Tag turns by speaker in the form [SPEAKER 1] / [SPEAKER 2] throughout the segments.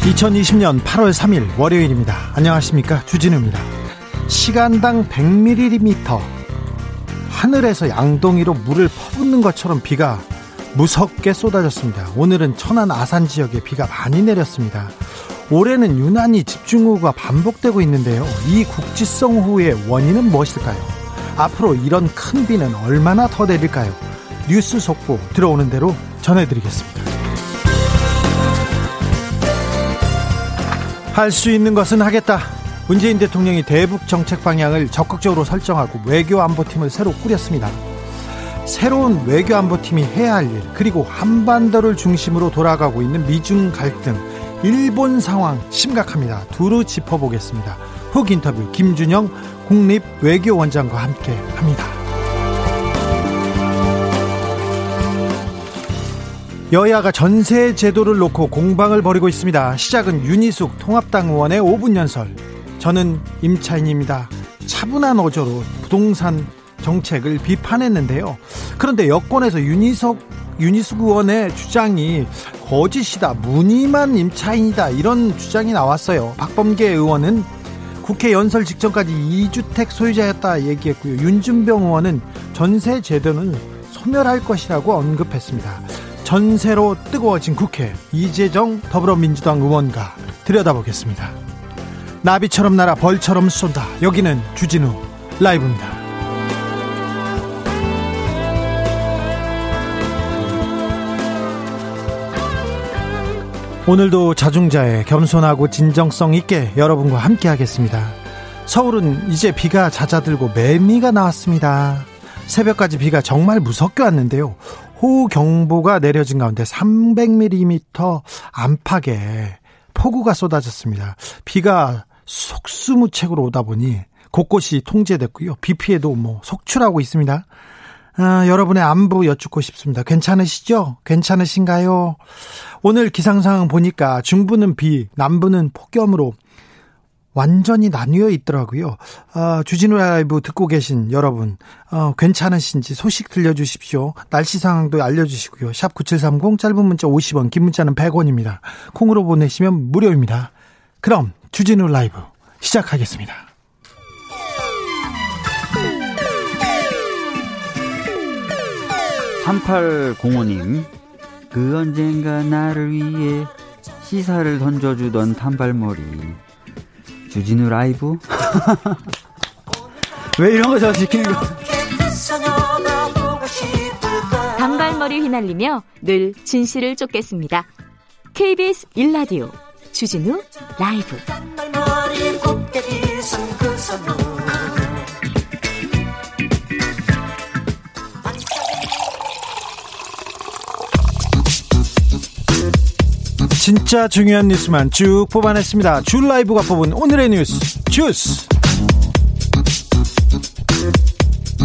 [SPEAKER 1] 2020년 8월 3일 월요일입니다. 안녕하십니까. 주진우입니다. 시간당 100mm 하늘에서 양동이로 물을 퍼붓는 것처럼 비가 무섭게 쏟아졌습니다. 오늘은 천안 아산 지역에 비가 많이 내렸습니다. 올해는 유난히 집중호우가 반복되고 있는데요. 이 국지성 호우의 원인은 무엇일까요? 앞으로 이런 큰 비는 얼마나 더 내릴까요? 뉴스 속보 들어오는 대로 전해드리겠습니다. 할 수 있는 것은 하겠다. 문재인 대통령이 대북 정책 방향을 적극적으로 설정하고 외교 안보팀을 새로 꾸렸습니다. 새로운 외교 안보팀이 해야 할 일, 그리고 한반도를 중심으로 돌아가고 있는 미중 갈등, 일본 상황 심각합니다. 두루 짚어보겠습니다. 훅 인터뷰 김준영 국립외교원장과 함께 합니다. 여야가 전세 제도를 놓고 공방을 벌이고 있습니다. 시작은 윤희숙 통합당 의원의 5분 연설. 저는 임차인입니다. 차분한 어조로 부동산 정책을 비판했는데요. 그런데 여권에서 윤희석 윤희숙 의원의 주장이 거짓이다, 무늬만 임차인이다 이런 주장이 나왔어요. 박범계 의원은 국회 연설 직전까지 2주택 소유자였다 얘기했고요. 윤준병 의원은 전세 제도는 소멸할 것이라고 언급했습니다. 전세로 뜨거워진 국회 이재정 더불어민주당 의원과 들여다보겠습니다. 나비처럼 날아 벌처럼 쏜다. 여기는 주진우 라이브입니다. 오늘도 자중자의 겸손하고 진정성 있게 여러분과 함께 하겠습니다. 서울은 이제 비가 잦아들고 매미가 나왔습니다. 새벽까지 비가 정말 무섭게 왔는데요. 호우경보가 내려진 가운데 300mm 안팎의 폭우가 쏟아졌습니다. 비가 속수무책으로 오다 보니 곳곳이 통제됐고요. 비 피해도 뭐 속출하고 있습니다. 아, 여러분의 안부 여쭙고 싶습니다. 괜찮으시죠? 괜찮으신가요? 오늘 기상 상황 보니까 중부는 비, 남부는 폭염으로 완전히 나뉘어 있더라고요. 어, 주진우 라이브 듣고 계신 여러분, 어, 괜찮으신지 소식 들려주십시오. 날씨 상황도 알려주시고요. 샵 9730 짧은 문자 50원, 긴 문자는 100원입니다. 콩으로 보내시면 무료입니다. 그럼 주진우 라이브 시작하겠습니다.
[SPEAKER 2] 3805님, 그 언젠가 나를 위해 시사를 던져주던 단발머리. 주진우 라이브? 왜 이런 거 저 시키는 거?
[SPEAKER 3] 단발머리 휘날리며 늘 진실을 쫓겠습니다. KBS 1라디오 주진우 라이브.
[SPEAKER 1] 진짜 중요한 뉴스만 쭉 뽑아냈습니다. 줄 라이브가 뽑은 오늘의 뉴스 주스.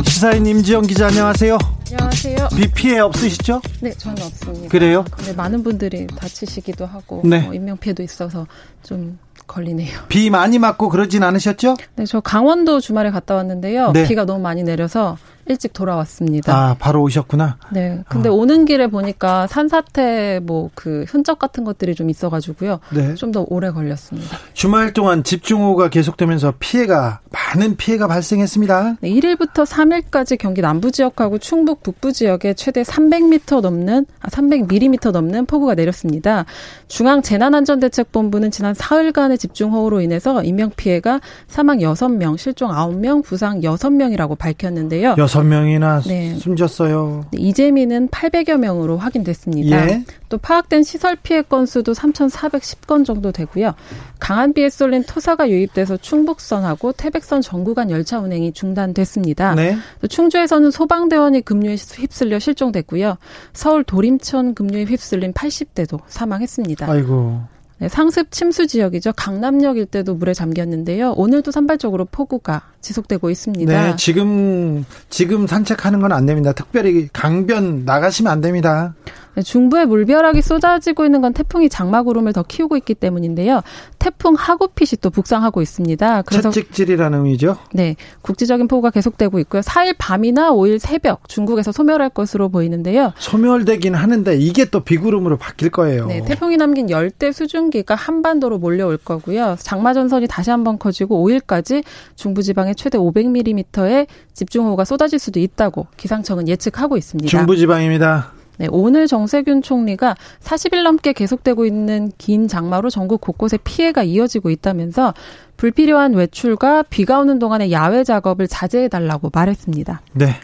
[SPEAKER 1] 시사인 임지영 기자 안녕하세요.
[SPEAKER 4] 안녕하세요.
[SPEAKER 1] 비 피해 없으시죠?
[SPEAKER 4] 네, 저는 없습니다.
[SPEAKER 1] 그래요?
[SPEAKER 4] 근데 많은 분들이 다치시기도 하고
[SPEAKER 1] 네.
[SPEAKER 4] 뭐 인명 피해도 있어서 좀 걸리네요.
[SPEAKER 1] 비 많이 맞고 그러진 않으셨죠?
[SPEAKER 4] 네, 저 강원도 주말에 갔다 왔는데요.
[SPEAKER 1] 네.
[SPEAKER 4] 비가 너무 많이 내려서 일찍 돌아왔습니다.
[SPEAKER 1] 아 바로 오셨구나.
[SPEAKER 4] 네. 근데
[SPEAKER 1] 아.
[SPEAKER 4] 오는 길에 보니까 산사태 뭐 그 흔적 같은 것들이 좀 있어가지고요.
[SPEAKER 1] 네.
[SPEAKER 4] 좀 더 오래 걸렸습니다.
[SPEAKER 1] 주말 동안 집중호우가 계속되면서 피해가 많은 피해가 발생했습니다.
[SPEAKER 4] 네, 1일부터 3일까지 경기 남부 지역하고 충북 북부 지역에 최대 300m 넘는 아 300mm 넘는 폭우가 내렸습니다. 중앙 재난안전대책본부는 지난 사흘간의 집중호우로 인해서 인명 피해가 사망 6명, 실종 9명, 부상 6명이라고 밝혔는데요.
[SPEAKER 1] 여섯 명이나
[SPEAKER 4] 네.
[SPEAKER 1] 숨졌어요.
[SPEAKER 4] 네, 이재민은 800여 명으로 확인됐습니다.
[SPEAKER 1] 예.
[SPEAKER 4] 또 파악된 시설 피해 건수도 3,410건 정도 되고요. 강한 비에 쏠린 토사가 유입돼서 충북선하고 태백선 전구간 열차 운행이 중단됐습니다.
[SPEAKER 1] 네.
[SPEAKER 4] 충주에서는 소방대원이 급류에 휩쓸려 실종됐고요. 서울 도림천 급류에 휩쓸린 80대도 사망했습니다.
[SPEAKER 1] 아이고.
[SPEAKER 4] 네, 상습 침수 지역이죠. 강남역 일대도 물에 잠겼는데요. 오늘도 산발적으로 폭우가 지속되고 있습니다.
[SPEAKER 1] 네, 지금 지금 산책하는 건 안 됩니다. 특별히 강변 나가시면 안 됩니다.
[SPEAKER 4] 네, 중부에 물벼락이 쏟아지고 있는 건 태풍이 장마구름을 더 키우고 있기 때문인데요. 태풍 하구핏이 또 북상하고 있습니다.
[SPEAKER 1] 그래서 채찍질이라는 의미죠.
[SPEAKER 4] 네, 국지적인 폭우가 계속되고 있고요. 4일 밤이나 5일 새벽 중국에서 소멸할 것으로 보이는데요.
[SPEAKER 1] 소멸되긴 하는데 이게 또 비구름으로 바뀔 거예요.
[SPEAKER 4] 네, 태풍이 남긴 열대 수증기가 한반도로 몰려올 거고요. 장마 전선이 다시 한번 커지고 5일까지 중부지방에 최대 500mm의 집중호우가 쏟아질 수도 있다고 기상청은 예측하고 있습니다.
[SPEAKER 1] 중부지방입니다.
[SPEAKER 4] 네, 오늘 정세균 총리가 40일 넘게 계속되고 있는 긴 장마로 전국 곳곳에 피해가 이어지고 있다면서 불필요한 외출과 비가 오는 동안의 야외 작업을 자제해달라고 말했습니다.
[SPEAKER 1] 네.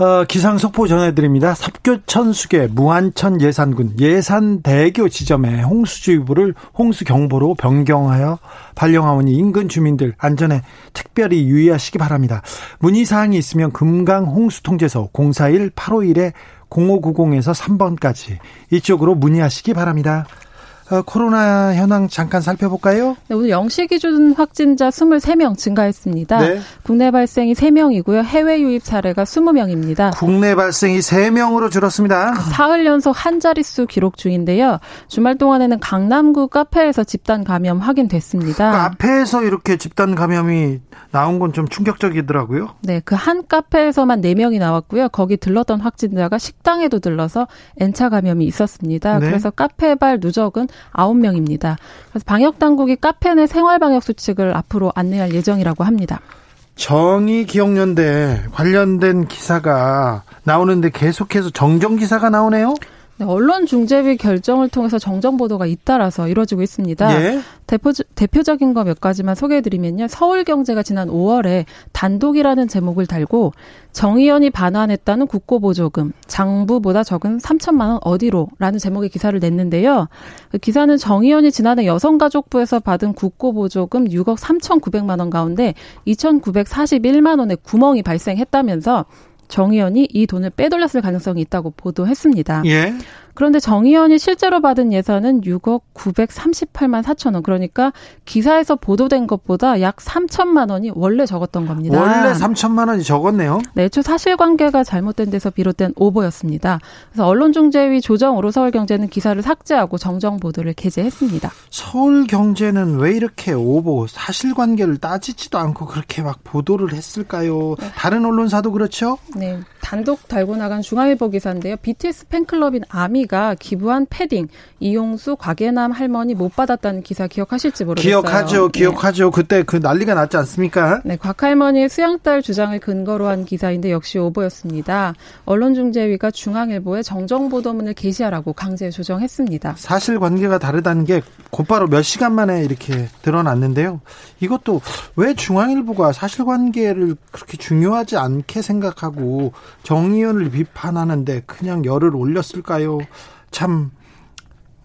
[SPEAKER 1] 어, 기상 속보 전해드립니다. 삽교천수계 무안천 예산군 예산 대교 지점에 홍수주의보를 홍수경보로 변경하여 발령하오니 인근 주민들 안전에 특별히 유의하시기 바랍니다. 문의사항이 있으면 금강 홍수통제소 041-851에 0590에서 3번까지 이쪽으로 문의하시기 바랍니다. 어, 코로나 현황 잠깐 살펴볼까요?
[SPEAKER 4] 네, 오늘 영시 기준 확진자 23명 증가했습니다. 네. 국내 발생이 3명이고요. 해외 유입 사례가 20명입니다.
[SPEAKER 1] 국내 발생이 3명으로 줄었습니다.
[SPEAKER 4] 사흘 연속 한 자릿수 기록 중인데요. 주말 동안에는 강남구 카페에서 집단 감염 확인됐습니다.
[SPEAKER 1] 카페에서 이렇게 집단 감염이 나온 건 좀 충격적이더라고요.
[SPEAKER 4] 네, 그 한 카페에서만 4명이 나왔고요. 거기 들렀던 확진자가 식당에도 들러서 N차 감염이 있었습니다. 네. 그래서 카페발 누적은 9명입니다. 그래서 방역 당국이 카페 내 생활 방역 수칙을 앞으로 안내할 예정이라고 합니다.
[SPEAKER 1] 정의 기억연대 관련된 기사가 나오는데 계속해서 정정 기사가 나오네요.
[SPEAKER 4] 네, 언론 중재위 결정을 통해서 정정 보도가 잇따라서 이루어지고 있습니다. 예. 대표, 대표적인 거 몇 가지만 소개해드리면요. 서울경제가 지난 5월에 단독이라는 제목을 달고 정의연이 반환했다는 국고보조금, 장부보다 적은 3천만 원 어디로?라는 제목의 기사를 냈는데요. 그 기사는 정의연이 지난해 여성가족부에서 받은 국고보조금 6억 3천9백만원 가운데 2,941만 원의 구멍이 발생했다면서 정 의원이 이 돈을 빼돌렸을 가능성이 있다고 보도했습니다. 예. 그런데 정 의원이 실제로 받은 예산은 6억 938만 4천 원. 그러니까 기사에서 보도된 것보다 약 3천만 원이 원래 적었던 겁니다.
[SPEAKER 1] 원래 3천만 원이 적었네요.
[SPEAKER 4] 네, 초 사실관계가 잘못된 데서 비롯된 오보였습니다. 그래서 언론중재위 조정으로 서울경제는 기사를 삭제하고 정정 보도를 게재했습니다.
[SPEAKER 1] 서울경제는 왜 이렇게 오보 사실관계를 따지지도 않고 그렇게 막 보도를 했을까요? 네. 다른 언론사도 그렇죠?
[SPEAKER 4] 네, 단독 달고 나간 중앙일보 기사인데요. BTS 팬클럽인 아미 가 기부한 패딩 이용수 곽예남 할머니 못 받았다는 기사 기억하실지 모르겠어요.
[SPEAKER 1] 기억하죠, 네. 기억하죠. 네. 그때 그 난리가 났지 않습니까?
[SPEAKER 4] 네, 곽 할머니의 수양딸 주장을 근거로 한 기사인데 역시 오보였습니다. 언론중재위가 중앙일보에 정정 보도문을 게시하라고 강제 조정했습니다.
[SPEAKER 1] 사실관계가 다르다는 게 곧바로 몇 시간 만에 이렇게 드러났는데요. 이것도 왜 중앙일보가 사실관계를 그렇게 중요하지 않게 생각하고 정의연을 비판하는데 그냥 열을 올렸을까요? 참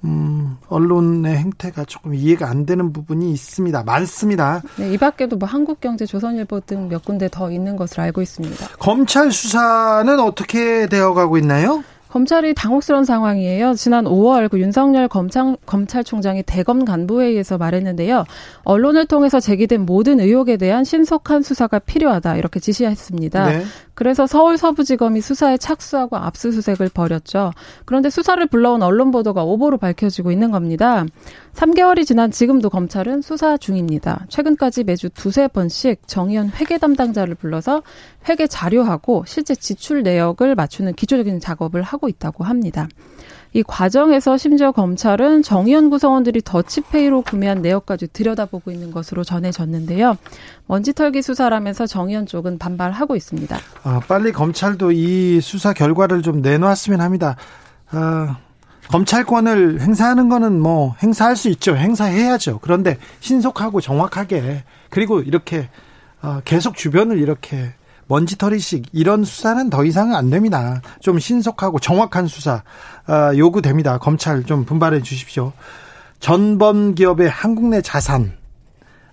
[SPEAKER 1] 음, 언론의 행태가 조금 이해가 안 되는 부분이 있습니다. 많습니다.
[SPEAKER 4] 네, 이 밖에도 뭐 한국경제, 조선일보 등 몇 군데 더 있는 것으로 알고 있습니다.
[SPEAKER 1] 검찰 수사는 어떻게 되어가고 있나요?
[SPEAKER 4] 검찰이 당혹스러운 상황이에요. 지난 5월 그 윤석열 검찰, 검찰총장이 대검 간부회의에서 말했는데요. 언론을 통해서 제기된 모든 의혹에 대한 신속한 수사가 필요하다 이렇게 지시했습니다. 네. 그래서 서울 서부지검이 수사에 착수하고 압수수색을 벌였죠. 그런데 수사를 불러온 언론 보도가 오보로 밝혀지고 있는 겁니다. 3개월이 지난 지금도 검찰은 수사 중입니다. 최근까지 매주 두세 번씩 정의연 회계 담당자를 불러서 회계 자료하고 실제 지출 내역을 맞추는 기초적인 작업을 하고 있다고 합니다. 이 과정에서 심지어 검찰은 정의연 구성원들이 더치페이로 구매한 내역까지 들여다보고 있는 것으로 전해졌는데요. 먼지털기 수사라면서 정의연 쪽은 반발하고 있습니다.
[SPEAKER 1] 아, 빨리 검찰도 이 수사 결과를 좀 내놓았으면 합니다. 아, 검찰권을 행사하는 거는 뭐 행사할 수 있죠. 행사해야죠. 그런데 신속하고 정확하게 그리고 이렇게 어, 계속 주변을 이렇게 먼지털이식 이런 수사는 더 이상은 안 됩니다. 좀 신속하고 정확한 수사 어, 요구됩니다. 검찰 좀 분발해 주십시오. 전범 기업의 한국 내 자산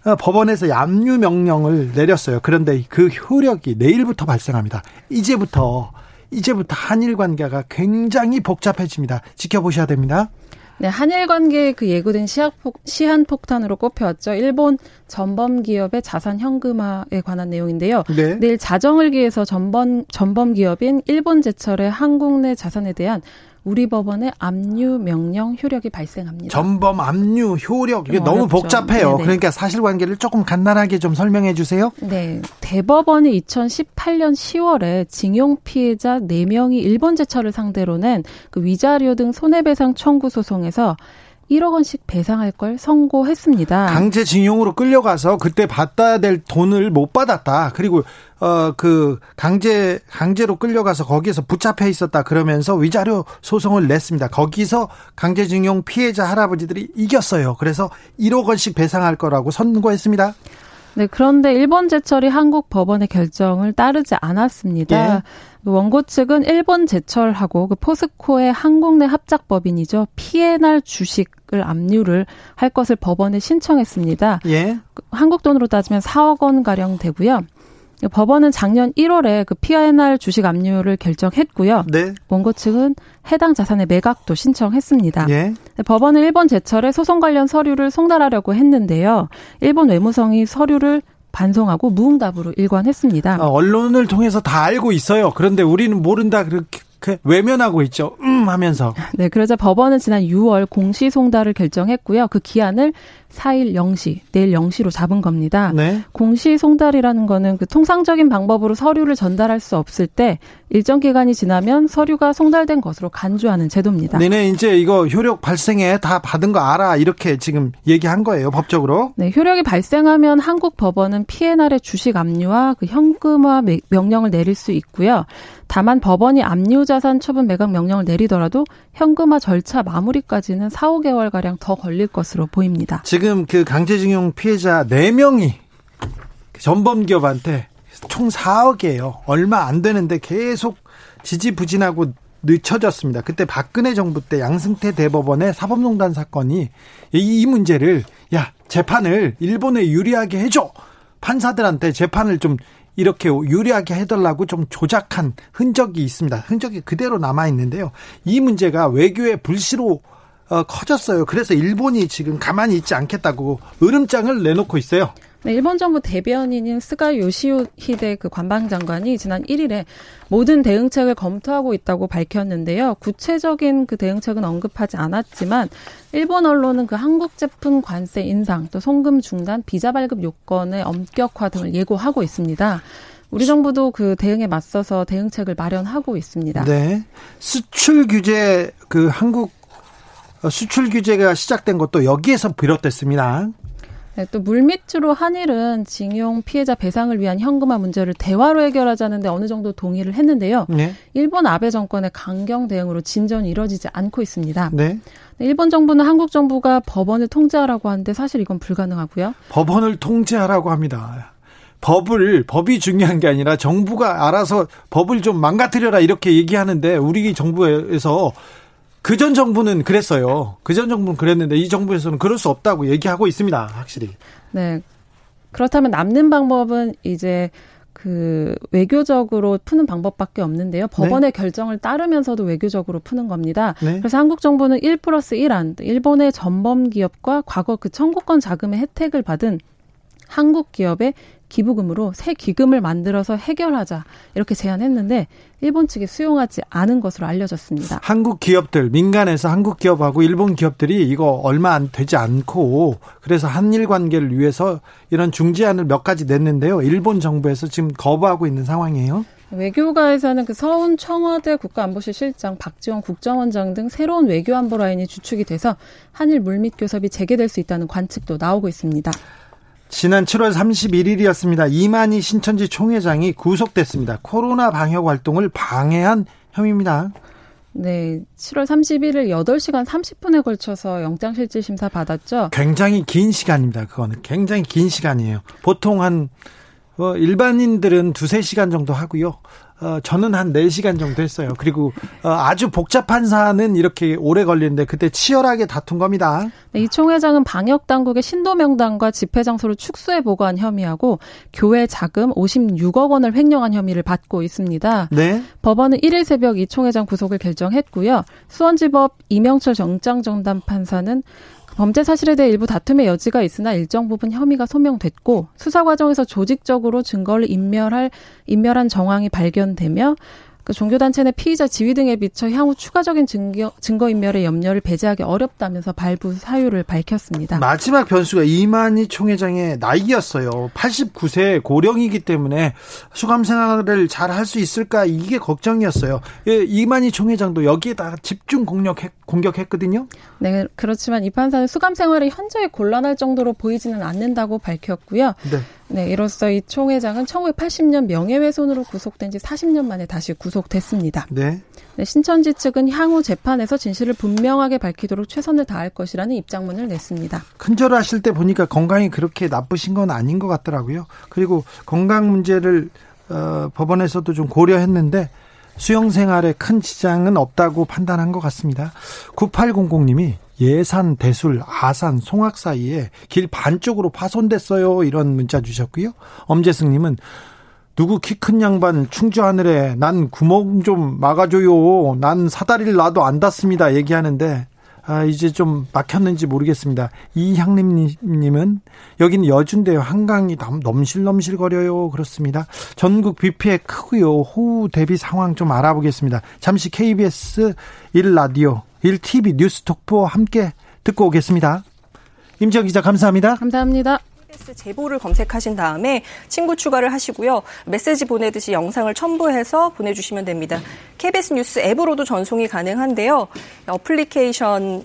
[SPEAKER 1] 어, 법원에서 압류 명령을 내렸어요. 그런데 그 효력이 내일부터 발생합니다. 이제부터 이제부터 한일 관계가 굉장히 복잡해집니다. 지켜보셔야 됩니다.
[SPEAKER 4] 네, 한일 관계에 그 예고된 시한 폭탄으로 꼽혀왔죠. 일본 전범 기업의 자산 현금화에 관한 내용인데요. 네. 내일 자정을 기해서 전범 전범 기업인 일본 제철의 한국 내 자산에 대한 우리 법원의 압류 명령 효력이 발생합니다.
[SPEAKER 1] 전범 압류 효력 이게 너무 복잡해요. 네네. 그러니까 사실관계를 조금 간단하게 좀 설명해 주세요.
[SPEAKER 4] 네. 대법원이 2018년 10월에 징용 피해자 4명이 일본 제철을 상대로 낸 그 위자료 등 손해배상 청구 소송에서 1억 원씩 배상할 걸 선고했습니다.
[SPEAKER 1] 강제징용으로 끌려가서 그때 받아야 될 돈을 못 받았다. 그리고 어 그 강제 강제로 끌려가서 거기에서 붙잡혀 있었다 그러면서 위자료 소송을 냈습니다. 거기서 강제징용 피해자 할아버지들이 이겼어요. 그래서 1억 원씩 배상할 거라고 선고했습니다.
[SPEAKER 4] 네, 그런데 일본 제철이 한국 법원의 결정을 따르지 않았습니다. 예. 원고 측은 일본 제철하고 그 포스코의 한국 내 합작법인이죠. 피해날 주식을 압류를 할 것을 법원에 신청했습니다. 예. 한국 돈으로 따지면 4억 원 가량 되고요. 법원은 작년 1월에 그 피해날 주식 압류를 결정했고요. 네. 원고 측은 해당 자산의 매각도 신청했습니다. 예. 법원은 일본 제철에 소송 관련 서류를 송달하려고 했는데요. 일본 외무성이 서류를 반송하고 무응답으로 일관했습니다.
[SPEAKER 1] 어, 언론을 통해서 다 알고 있어요. 그런데 우리는 모른다 그렇게 그 외면하고 있죠. 음 하면서.
[SPEAKER 4] 네, 그러자 법원은 지난 6월 공시 송달을 결정했고요. 그 기한을 4일 0시, 내일 0시로 잡은 겁니다. 네. 공시 송달이라는 거는 그 통상적인 방법으로 서류를 전달할 수 없을 때 일정 기간이 지나면 서류가 송달된 것으로 간주하는 제도입니다.
[SPEAKER 1] 네네, 이제 이거 효력 발생해 다 받은 거 알아 이렇게 지금 얘기한 거예요, 법적으로.
[SPEAKER 4] 네, 효력이 발생하면 한국 법원은 피해날의 주식 압류와 그 현금화 명령을 내릴 수 있고요. 다만 법원이 압류 자산 처분 매각 명령을 내리 더라도 현금화 절차 마무리까지는 4, 5개월 가량 더 걸릴 것으로 보입니다.
[SPEAKER 1] 지금 그 강제징용 피해자 4명이 전범기업한테 총 4억이에요. 얼마 안 되는데 계속 지지부진하고 늦춰졌습니다. 그때 박근혜 정부 때 양승태 대법원의 사법농단 사건이 이, 이 문제를 야 재판을 일본에 유리하게 해줘 판사들한테 재판을 좀 이렇게 유리하게 해달라고 좀 조작한 흔적이 있습니다. 흔적이 그대로 남아 있는데요. 이 문제가 외교의 불씨로 어, 커졌어요. 그래서 일본이 지금 가만히 있지 않겠다고 으름장을 내놓고 있어요.
[SPEAKER 4] 네, 일본 정부 대변인인 스가 요시히데 그 관방장관이 지난 1일에 모든 대응책을 검토하고 있다고 밝혔는데요. 구체적인 그 대응책은 언급하지 않았지만 일본 언론은 그 한국 제품 관세 인상, 또 송금 중단, 비자 발급 요건의 엄격화 등을 예고하고 있습니다. 우리 정부도 그 대응에 맞서서 대응책을 마련하고 있습니다.
[SPEAKER 1] 네. 수출 규제 그 한국 수출 규제가 시작된 것도 여기에서 비롯됐습니다.
[SPEAKER 4] 네, 또 물밑으로 한일은 징용 피해자 배상을 위한 현금화 문제를 대화로 해결하자는데 어느 정도 동의를 했는데요. 네. 일본 아베 정권의 강경 대응으로 진전이 이뤄지지 않고 있습니다. 네. 네. 일본 정부는 한국 정부가 법원을 통제하라고 하는데 사실 이건 불가능하고요.
[SPEAKER 1] 법원을 통제하라고 합니다. 법을 법이 중요한 게 아니라 정부가 알아서 법을 좀 망가뜨려라 이렇게 얘기하는데 우리 정부에서 그 전 정부는 그랬어요. 그 전 정부는 그랬는데 이 정부에서는 그럴 수 없다고 얘기하고 있습니다. 확실히.
[SPEAKER 4] 네. 그렇다면 남는 방법은 이제 그 외교적으로 푸는 방법밖에 없는데요. 법원의 네. 결정을 따르면서도 외교적으로 푸는 겁니다. 네. 그래서 한국 정부는 1 플러스 1안 일본의 전범 기업과 과거 그 청구권 자금의 혜택을 받은 한국 기업의 기부금으로 새 기금을 만들어서 해결하자 이렇게 제안했는데 일본 측이 수용하지 않은 것으로 알려졌습니다.
[SPEAKER 1] 한국 기업들 민간에서 한국 기업하고 일본 기업들이 이거 얼마 안 되지 않고 그래서 한일 관계를 위해서 이런 중재안을 몇 가지 냈는데요. 일본 정부에서 지금 거부하고 있는 상황이에요.
[SPEAKER 4] 외교가에서는 그 서훈 청와대 국가안보실 실장, 박지원 국정원장 등 새로운 외교안보 라인이 주축이 돼서 한일 물밑 교섭이 재개될 수 있다는 관측도 나오고 있습니다.
[SPEAKER 1] 지난 7월 31일이었습니다. 이만희 신천지 총회장이 구속됐습니다. 코로나 방역 활동을 방해한 혐의입니다.
[SPEAKER 4] 네, 7월 31일 8시간 30분에 걸쳐서 영장실질심사 받았죠.
[SPEAKER 1] 굉장히 긴 시간입니다. 그거는 굉장히 긴 시간이에요. 보통 한 어, 일반인들은 두세 시간 정도 하고요. 어, 저는 한 4시간 정도 했어요. 그리고 어, 아주 복잡한 사안은 이렇게 오래 걸리는데 그때 치열하게 다툰 겁니다.
[SPEAKER 4] 네, 이 총회장은 방역 당국의 신도 명단과 집회 장소를 축소해 보고한 혐의하고 교회 자금 56억 원을 횡령한 혐의를 받고 있습니다.
[SPEAKER 1] 네.
[SPEAKER 4] 법원은 1일 새벽 이 총회장 구속을 결정했고요. 수원지법 이명철 정장 정담 판사는 범죄 사실에 대해 일부 다툼의 여지가 있으나 일정 부분 혐의가 소명됐고 수사 과정에서 조직적으로 증거를 인멸할 인멸한 정황이 발견되며 그 종교단체 내 피의자 지위 등에 비춰 향후 추가적인 증거, 증거인멸의 염려를 배제하기 어렵다면서 발부 사유를 밝혔습니다.
[SPEAKER 1] 마지막 변수가 이만희 총회장의 나이였어요. 89세 고령이기 때문에 수감 생활을 잘 할 수 있을까 이게 걱정이었어요. 예, 이만희 총회장도 여기에다 집중 공격했, 공격했거든요.
[SPEAKER 4] 네, 그렇지만 이 판사는 수감 생활이 현저히 곤란할 정도로 보이지는 않는다고 밝혔고요. 네. 네, 이로써 이 총회장은 1980년 명예훼손으로 구속된 지 40년 만에 다시 구속됐습니다. 네. 네, 신천지 측은 향후 재판에서 진실을 분명하게 밝히도록 최선을 다할 것이라는 입장문을 냈습니다.
[SPEAKER 1] 큰절하실 때 보니까 건강이 그렇게 나쁘신 건 아닌 것 같더라고요. 그리고 건강 문제를 어, 법원에서도 좀 고려했는데 수영 생활에 큰 지장은 없다고 판단한 것 같습니다. 9800님이 예산, 대술, 아산, 송악 사이에 길 반쪽으로 파손됐어요. 이런 문자 주셨고요. 엄재승님은 누구 키 큰 양반 충주 하늘에 난 구멍 좀 막아줘요. 난 사다리를 놔도 안 닿습니다. 얘기하는데 아, 이제 좀 막혔는지 모르겠습니다. 이향림님은 여기는 여준데요. 한강이 넘실넘실 거려요. 그렇습니다. 전국 비 피해 크고요. 호우 대비 상황 좀 알아보겠습니다. 잠시 KBS 1라디오 1TV 뉴스 톡보 함께 듣고 오겠습니다. 임지영 기자 감사합니다.
[SPEAKER 4] 감사합니다.
[SPEAKER 5] 제보를 검색하신 다음에 친구 추가를 하시고요. 메시지 보내듯이 영상을 첨부해서 보내주시면 됩니다. KBS 뉴스 앱으로도 전송이 가능한데요. 어플리케이션을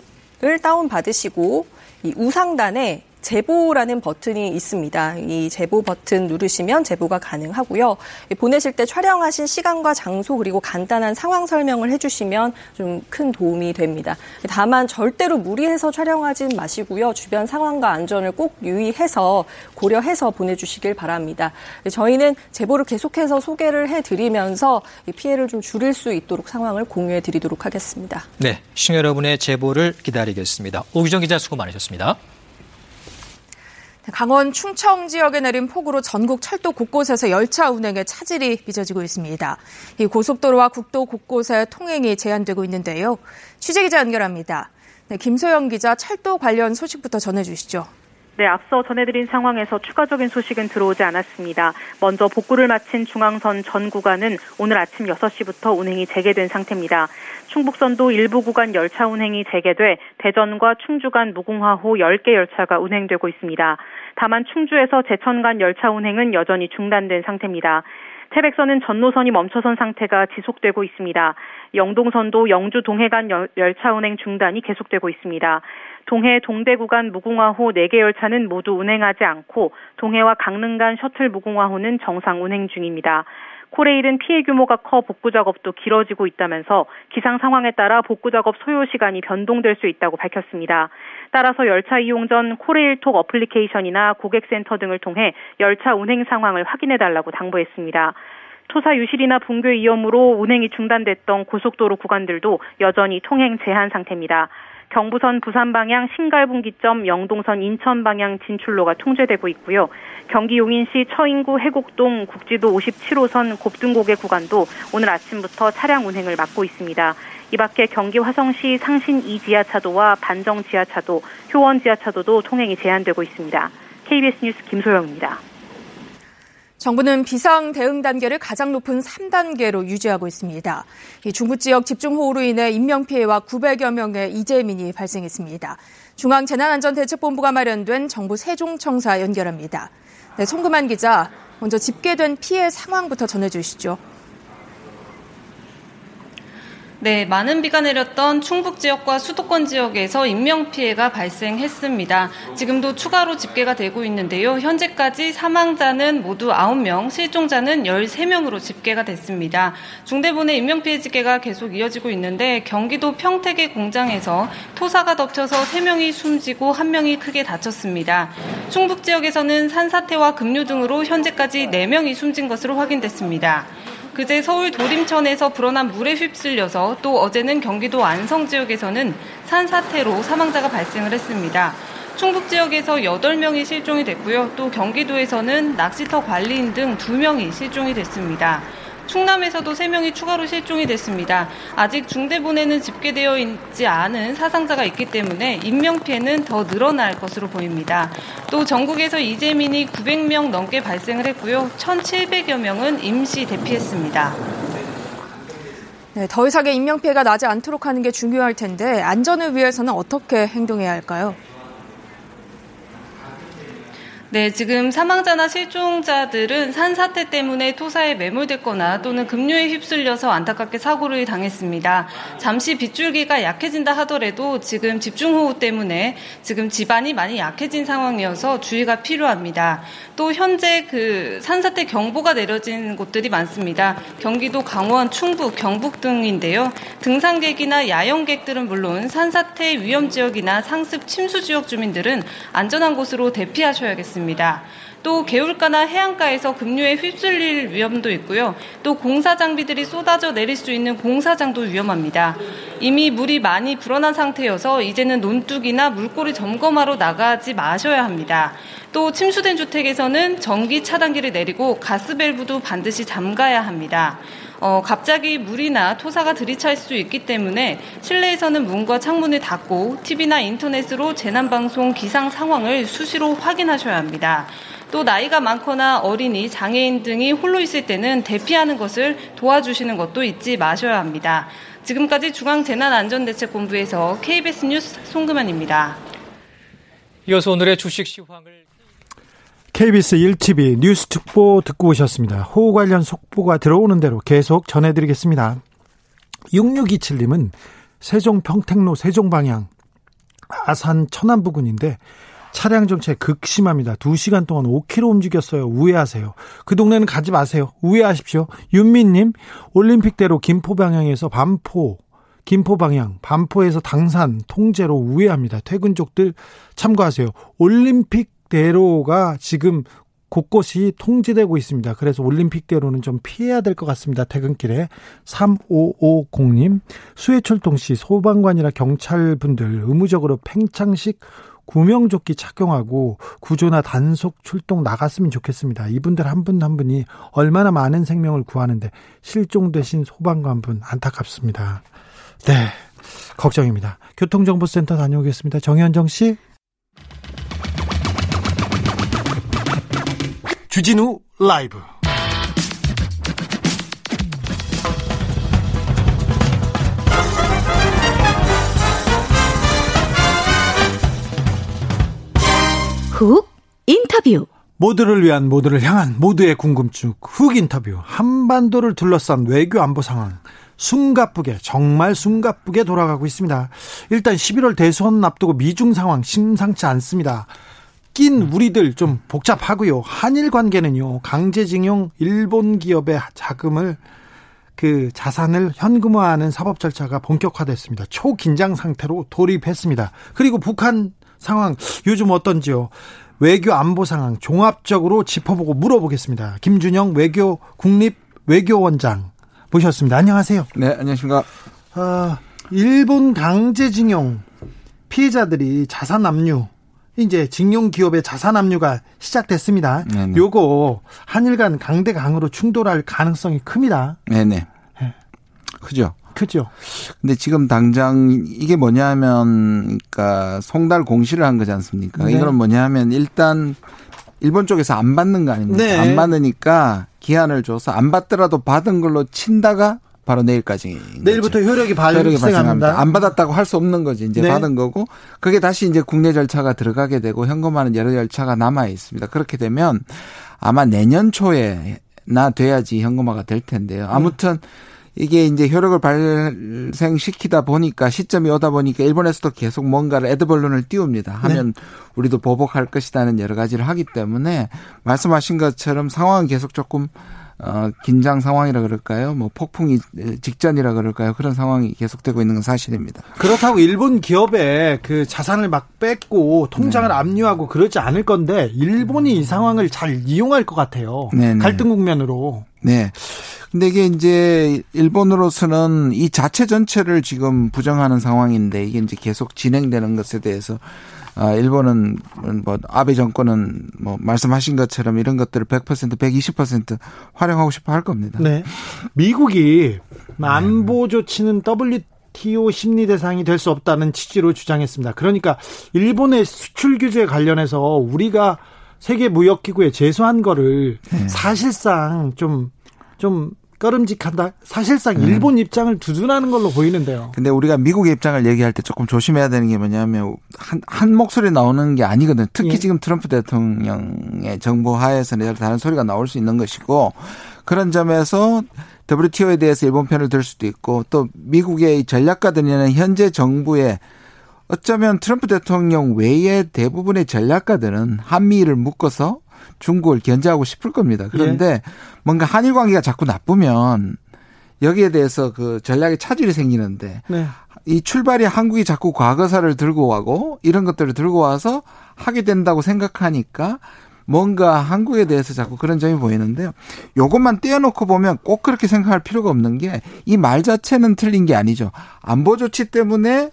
[SPEAKER 5] 다운받으시고 이 우상단에 제보라는 버튼이 있습니다. 이 제보 버튼 누르시면 제보가 가능하고요. 보내실 때 촬영하신 시간과 장소 그리고 간단한 상황 설명을 해주시면 좀 큰 도움이 됩니다. 다만 절대로 무리해서 촬영하진 마시고요. 주변 상황과 안전을 꼭 유의해서 고려해서 보내주시길 바랍니다. 저희는 제보를 계속해서 소개를 해드리면서 피해를 좀 줄일 수 있도록 상황을 공유해드리도록 하겠습니다.
[SPEAKER 6] 네, 시청자 여러분의 제보를 기다리겠습니다. 오기정 기자 수고 많으셨습니다.
[SPEAKER 7] 강원 충청 지역에 내린 폭우로 전국 철도 곳곳에서 열차 운행에 차질이 빚어지고 있습니다. 이 고속도로와 국도 곳곳에 통행이 제한되고 있는데요. 취재 기자 연결합니다. 네, 김소영 기자 철도 관련 소식부터 전해주시죠.
[SPEAKER 8] 네, 앞서 전해드린 상황에서 추가적인 소식은 들어오지 않았습니다. 먼저 복구를 마친 중앙선 전 구간은 오늘 아침 6시부터 운행이 재개된 상태입니다. 충북선도 일부 구간 열차 운행이 재개돼 대전과 충주 간 무궁화호 10개 열차가 운행되고 있습니다. 다만 충주에서 제천 간 열차 운행은 여전히 중단된 상태입니다. 태백선은 전 노선이 멈춰선 상태가 지속되고 있습니다. 영동선도 영주 동해 간 열차 운행 중단이 계속되고 있습니다. 동해 동대 구간 무궁화호 4개 열차는 모두 운행하지 않고 동해와 강릉 간 셔틀 무궁화호는 정상 운행 중입니다. 코레일은 피해 규모가 커 복구 작업도 길어지고 있다면서 기상 상황에 따라 복구 작업 소요 시간이 변동될 수 있다고 밝혔습니다. 따라서 열차 이용 전 코레일톡 어플리케이션이나 고객센터 등을 통해 열차 운행 상황을 확인해 달라고 당부했습니다. 토사 유실이나 붕괴 위험으로 운행이 중단됐던 고속도로 구간들도 여전히 통행 제한 상태입니다. 경부선 부산 방향 신갈분기점 영동선 인천 방향 진출로가 통제되고 있고요. 경기 용인시 처인구 해곡동 국지도 57호선 곱등고개 구간도 오늘 아침부터 차량 운행을 막고 있습니다. 이 밖에 경기 화성시 상신 2지하차도와 반정 지하차도, 효원 지하차도도 통행이 제한되고 있습니다. KBS 뉴스 김소영입니다.
[SPEAKER 7] 정부는 비상 대응 단계를 가장 높은 3단계로 유지하고 있습니다. 중부 지역 집중호우로 인해 인명피해와 900여 명의 이재민이 발생했습니다. 중앙재난안전대책본부가 마련된 정부 세종청사 연결합니다. 네, 송금한 기자, 먼저 집계된 피해 상황부터 전해주시죠.
[SPEAKER 9] 네, 많은 비가 내렸던 충북 지역과 수도권 지역에서 인명피해가 발생했습니다. 지금도 추가로 집계가 되고 있는데요. 현재까지 사망자는 모두 9명, 실종자는 13명으로 집계가 됐습니다. 중대본의 인명피해 집계가 계속 이어지고 있는데 경기도 평택의 공장에서 토사가 덮쳐서 3명이 숨지고 1명이 크게 다쳤습니다. 충북 지역에서는 산사태와 급류 등으로 현재까지 4명이 숨진 것으로 확인됐습니다. 그제 서울 도림천에서 불어난 물에 휩쓸려서 또 어제는 경기도 안성 지역에서는 산사태로 사망자가 발생을 했습니다. 충북 지역에서 8명이 실종이 됐고요. 또 경기도에서는 낚시터 관리인 등 2명이 실종이 됐습니다. 충남에서도 3명이 추가로 실종이 됐습니다. 아직 중대본에는 집계되어 있지 않은 사상자가 있기 때문에 인명피해는 더 늘어날 것으로 보입니다. 또 전국에서 이재민이 900명 넘게 발생을 했고요. 1,700여 명은 임시 대피했습니다.
[SPEAKER 7] 네, 더 이상의 인명피해가 나지 않도록 하는 게 중요할 텐데 안전을 위해서는 어떻게 행동해야 할까요?
[SPEAKER 9] 네, 지금 사망자나 실종자들은 산사태 때문에 토사에 매몰됐거나 또는 급류에 휩쓸려서 안타깝게 사고를 당했습니다. 잠시 빗줄기가 약해진다 하더라도 지금 집중호우 때문에 지금 집안이 많이 약해진 상황이어서 주의가 필요합니다. 또 현재 그 산사태 경보가 내려진 곳들이 많습니다. 경기도 강원, 충북, 경북 등인데요. 등산객이나 야영객들은 물론 산사태 위험 지역이나 상습 침수 지역 주민들은 안전한 곳으로 대피하셔야겠습니다. 또 개울가나 해안가에서 급류에 휩쓸릴 위험도 있고요. 또 공사 장비들이 쏟아져 내릴 수 있는 공사장도 위험합니다. 이미 물이 많이 불어난 상태여서 이제는 논둑이나 물고리 점검하러 나가지 마셔야 합니다. 또 침수된 주택에서는 전기 차단기를 내리고 가스밸브도 반드시 잠가야 합니다. 어, 갑자기 물이나 토사가 들이찰 수 있기 때문에 실내에서는 문과 창문을 닫고 TV나 인터넷으로 재난방송 기상 상황을 수시로 확인하셔야 합니다. 또 나이가 많거나 어린이, 장애인 등이 홀로 있을 때는 대피하는 것을 도와주시는 것도 잊지 마셔야 합니다. 지금까지 중앙재난안전대책본부에서 KBS 뉴스 송금환입니다.
[SPEAKER 6] 이어서 오늘의 주식 시황을
[SPEAKER 1] KBS 1TV 뉴스 특보 듣고 오셨습니다. 호우 관련 속보가 들어오는 대로 계속 전해드리겠습니다. 6627님은 세종 평택로 세종 방향 아산 천안 부근인데 차량 정체 극심합니다. 2시간 동안 5km 움직였어요. 우회하세요. 그 동네는 가지 마세요. 우회하십시오. 윤민님, 올림픽대로 김포 방향에서 반포, 김포 방향, 반포에서 당산, 통제로 우회합니다. 퇴근족들 참고하세요. 올림픽대로가 지금 곳곳이 통제되고 있습니다. 그래서 올림픽대로는 좀 피해야 될 것 같습니다. 퇴근길에 3550님 수해출동 시 소방관이나 경찰분들 의무적으로 팽창식 구명조끼 착용하고 구조나 단속 출동 나갔으면 좋겠습니다. 이분들 한 분한 한 분이 얼마나 많은 생명을 구하는데 실종되신 소방관분 안타깝습니다. 네. 걱정입니다. 교통정보센터 다녀오겠습니다. 정현정 씨. 주진우 라이브.
[SPEAKER 3] 훅 인터뷰.
[SPEAKER 1] 모두를 위한 모두를 향한 모두의 궁금증 훅 인터뷰 한반도를 둘러싼 외교 안보 상황 숨가쁘게 정말 숨가쁘게 돌아가고 있습니다. 일단 11월 대선 앞두고 미중 상황 심상치 않습니다. 낀 우리들 좀 복잡하고요. 한일 관계는요. 강제징용 일본 기업의 자금을 그 자산을 현금화하는 사법 절차가 본격화됐습니다. 초긴장 상태로 돌입했습니다. 그리고 북한 상황 요즘 어떤지요? 외교 안보 상황 종합적으로 짚어보고 물어보겠습니다. 김준영 외교 국립 외교원장 모셨습니다. 안녕하세요.
[SPEAKER 10] 네, 안녕하십니까.
[SPEAKER 1] 아, 일본 강제징용 피해자들이 자산 압류 이제 징용 기업의 자산 압류가 시작됐습니다. 네네. 요거 한일 간 강대 강으로 충돌할 가능성이 큽니다.
[SPEAKER 10] 네네. 네. 크죠.
[SPEAKER 1] 크죠.
[SPEAKER 10] 근데 지금 당장 이게 뭐냐면 그러니까 송달 공시를 한 거지 않습니까? 네. 이거는 뭐냐면 일단 일본 쪽에서 안 받는 거 아닙니까? 네. 안 받으니까 기한을 줘서 안 받더라도 받은 걸로 친다가 바로 내일까지.
[SPEAKER 1] 내일부터 거죠. 효력이 발생합니다.
[SPEAKER 10] 안 받았다고 할 수 없는 거지. 이제 네. 받은 거고 그게 다시 이제 국내 절차가 들어가게 되고 현금화는 여러 절차가 남아 있습니다. 그렇게 되면 아마 내년 초에 나 돼야지 현금화가 될 텐데요. 아무튼 네. 이게 이제 효력을 발생시키다 보니까 시점이 오다 보니까 일본에서도 계속 뭔가를 에드벌룬을 띄웁니다. 하면 네. 우리도 보복할 것이다는 여러 가지를 하기 때문에 말씀하신 것처럼 상황은 계속 조금 어, 긴장 상황이라 그럴까요? 뭐 폭풍이 직전이라 그럴까요? 그런 상황이 계속되고 있는 건 사실입니다.
[SPEAKER 1] 그렇다고 일본 기업의 그 자산을 막 뺏고 통장을 네. 압류하고 그러지 않을 건데 일본이 이 상황을 잘 이용할 것 같아요. 네네. 네. 갈등 국면으로.
[SPEAKER 10] 네. 근데 이게 이제 일본으로서는 이 자체 전체를 지금 부정하는 상황인데 이게 이제 계속 진행되는 것에 대해서 아, 일본은 뭐 아베 정권은 뭐 말씀하신 것처럼 이런 것들을 100% 120% 활용하고 싶어 할 겁니다.
[SPEAKER 1] 네. 미국이 안보 조치는 WTO 심리 대상이 될 수 없다는 취지로 주장했습니다. 그러니까 일본의 수출 규제 관련해서 우리가 세계 무역 기구에 제소한 거를 네. 사실상 좀 좀좀 꺼름직한다. 사실상 네. 일본 입장을 두둔하는 걸로 보이는데요.
[SPEAKER 10] 근데 우리가 미국의 입장을 얘기할 때 조금 조심해야 되는 게 뭐냐면 한, 한 목소리 나오는 게 아니거든요. 특히 예. 지금 트럼프 대통령의 정부 하에서는 다른 소리가 나올 수 있는 것이고 그런 점에서 WTO에 대해서 일본 편을 들 수도 있고 또 미국의 전략가들이나 현재 정부의 어쩌면 트럼프 대통령 외의 대부분의 전략가들은 한미를 묶어서 중국을 견제하고 싶을 겁니다. 그런데 예. 뭔가 한일 관계가 자꾸 나쁘면 여기에 대해서 그 전략의 차질이 생기는데 네. 이 출발이 한국이 자꾸 과거사를 들고 가고 이런 것들을 들고 와서 하게 된다고 생각하니까 뭔가 한국에 대해서 자꾸 그런 점이 보이는데요. 요것만 떼어놓고 보면 꼭 그렇게 생각할 필요가 없는 게 이 말 자체는 틀린 게 아니죠. 안보 조치 때문에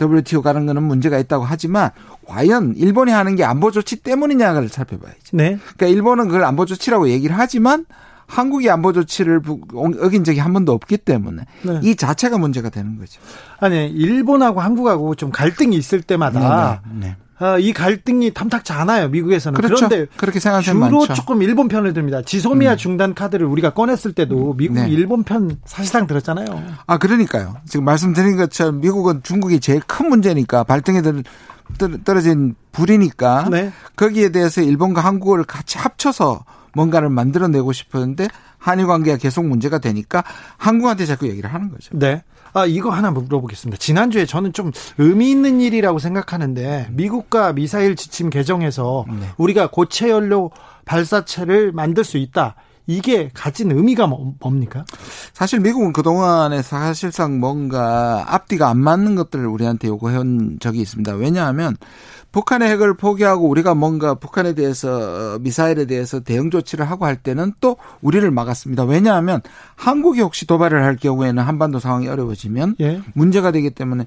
[SPEAKER 10] WTO 가는 거는 문제가 있다고 하지만 과연 일본이 하는 게 안보 조치 때문이냐를 살펴봐야죠. 네. 그러니까 일본은 그걸 안보 조치라고 얘기를 하지만 한국이 안보 조치를 어긴 적이 한 번도 없기 때문에 네. 이 자체가 문제가 되는 거죠.
[SPEAKER 1] 아니 일본하고 한국하고 좀 갈등이 있을 때마다 네, 네. 네. 어, 이 갈등이 탐탁지 않아요 미국에서는
[SPEAKER 10] 그렇죠.
[SPEAKER 1] 그런데
[SPEAKER 10] 그렇게 생각하는
[SPEAKER 1] 주로
[SPEAKER 10] 많죠.
[SPEAKER 1] 조금 일본 편을 듭니다. 지소미아 음. 중단 카드를 우리가 꺼냈을 때도 미국이 네. 일본 편 사실상 들었잖아요.
[SPEAKER 10] 아 그러니까요. 지금 말씀드린 것처럼 미국은 중국이 제일 큰 문제니까 발등에 들 떨어진 불이니까 네. 거기에 대해서 일본과 한국을 같이 합쳐서 뭔가를 만들어내고 싶었는데 한일 관계가 계속 문제가 되니까 한국한테 자꾸 얘기를 하는 거죠.
[SPEAKER 1] 네. 아, 이거 하나 물어보겠습니다. 지난주에 저는 좀 의미 있는 일이라고 생각하는데 미국과 미사일 지침 개정해서 네. 우리가 고체 연료 발사체를 만들 수 있다. 이게 가진 의미가 뭐, 뭡니까?
[SPEAKER 10] 사실 미국은 그동안에 사실상 뭔가 앞뒤가 안 맞는 것들을 우리한테 요구해온 적이 있습니다. 왜냐하면 북한의 핵을 포기하고 우리가 뭔가 북한에 대해서 어, 미사일에 대해서 대응 조치를 하고 할 때는 또 우리를 막았습니다. 왜냐하면 한국이 혹시 도발을 할 경우에는 한반도 상황이 어려워지면 예. 문제가 되기 때문에